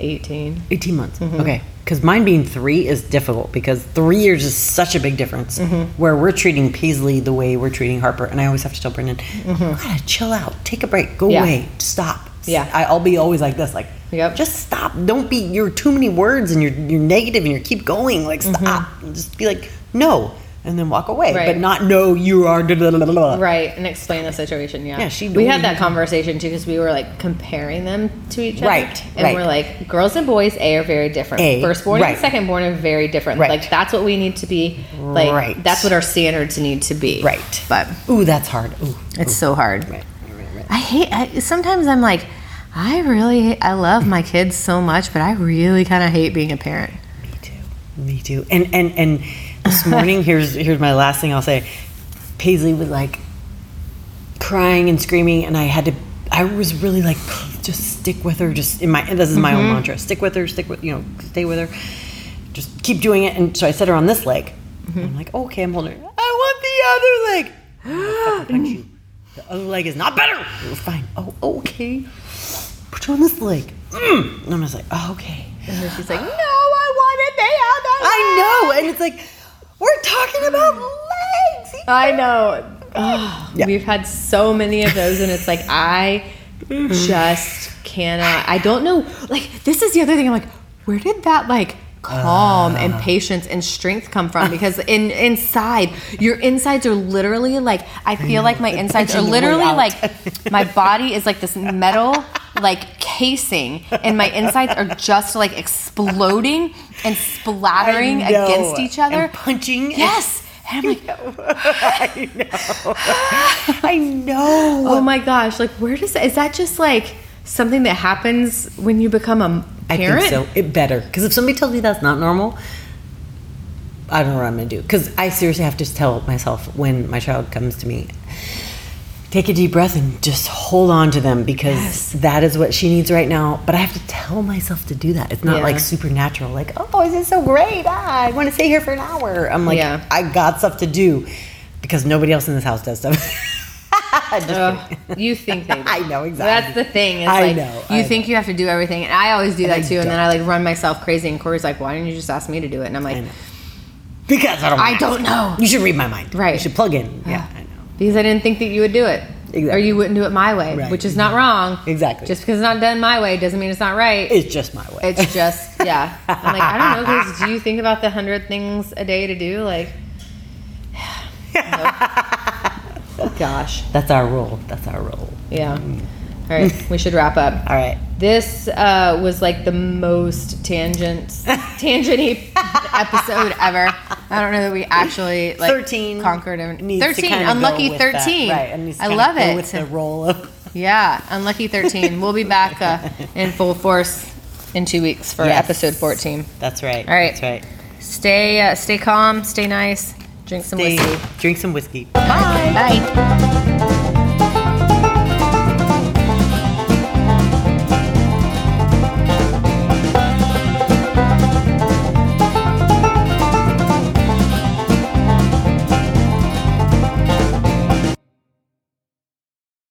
18. 18 months. Mm-hmm. Okay. Because mine being three is difficult because three years is such a big difference Mm-hmm. where we're treating Paisley the way we're treating Harper. And I always have to tell Brendan, Mm-hmm. you gotta chill out, take a break, go Yeah. away, stop. Yeah. I'll be always like this, like, Yep. just stop. Don't be, you're too many words and you're, you're negative and you keep going. Like, stop. And just be like, no. And then walk away. Right. But not, know you are. Da, da, da. Right, and explain the situation. Yeah, Yeah, she- We had that conversation too because we were like comparing them to each other. Right, and right. we're like, girls and boys, A are very different. A, Firstborn right. and secondborn are very different. Right. Like that's what we need to be. Like Right. that's what our standards need to be. Right. But Ooh, that's hard. Ooh. it's so hard. Right, right, right, right. I hate. I, sometimes I'm like, I really, I love my kids so much, but I really kind of hate being a parent. Me too. Me too. And and and this morning, here's here's my last thing I'll say. Paisley was like crying and screaming, and I had to. I was really like, just stick with her. Just in my. This is my own mantra. Stick with her. Stick with you know. Stay with her. Just keep doing it. And so I set her on this leg. And I'm like, okay, I'm holding her. I want the other leg. I'm gonna fucking punch you. The other leg is not better. Fine. Oh, okay. Put you on this leg. Mm. And I'm just like, oh, okay. And then she's like, No, I wanted the other. Leg. I know, and it's like we're talking about mm. legs. I know. Ugh, Yeah. We've had so many of those, and it's like I mm-hmm. just cannot. I don't know. Like this is the other thing. I'm like, where did that like calm and Uh. patience and strength come from? Uh. Because in inside, your insides are literally like I feel mm. like my insides are punching the way literally like my body is like this metal like casing, and my insides are just like exploding and splattering against each other. and punching. Yes. And I'm like, I know. I know. Oh my gosh! Like, where does is that just like something that happens when you become a I parent? think so. It better because if somebody tells me that's not normal, I don't know what I'm gonna do. Because I seriously have to tell myself when my child comes to me, take a deep breath and just hold on to them because Yes. that is what she needs right now. But I have to tell myself to do that. It's not Yeah. like supernatural. Like, oh, this is so great? Ah, I want to stay here for an hour. I'm like, Yeah. I got stuff to do because nobody else in this house does stuff. You think they do. I know, exactly. That's the thing. Is I like know, you I think know. you have to do everything, and I always do that I too. And then. I like run myself crazy. And Corey's like, "Why didn't you just ask me to do it?" And I'm like. Because I don't. I don't know. You should read my mind. Right. You should plug in. Yeah. Because I didn't think that you would do it, or you wouldn't do it my way, Right. which is not wrong. Exactly. Just because it's not done my way doesn't mean it's not right. It's just my way. It's just yeah. I'm like I don't know because do you think about the hundred things a day to do? Like, gosh, That's our rule. That's our rule. yeah. Mm. All right, we should wrap up. All right. This uh, was like the most tangent tangenty episode ever. I don't know that we actually like 13 conquered to thirteen. Unlucky with that. thirteen. Right. and I love it. With the role of. Yeah, unlucky 13. we'll be back uh, in full force in two weeks for Yes. episode 14. That's right. All right. That's right. Stay, uh, stay calm, stay nice, drink some Stay, whiskey. drink some whiskey. Bye. Bye.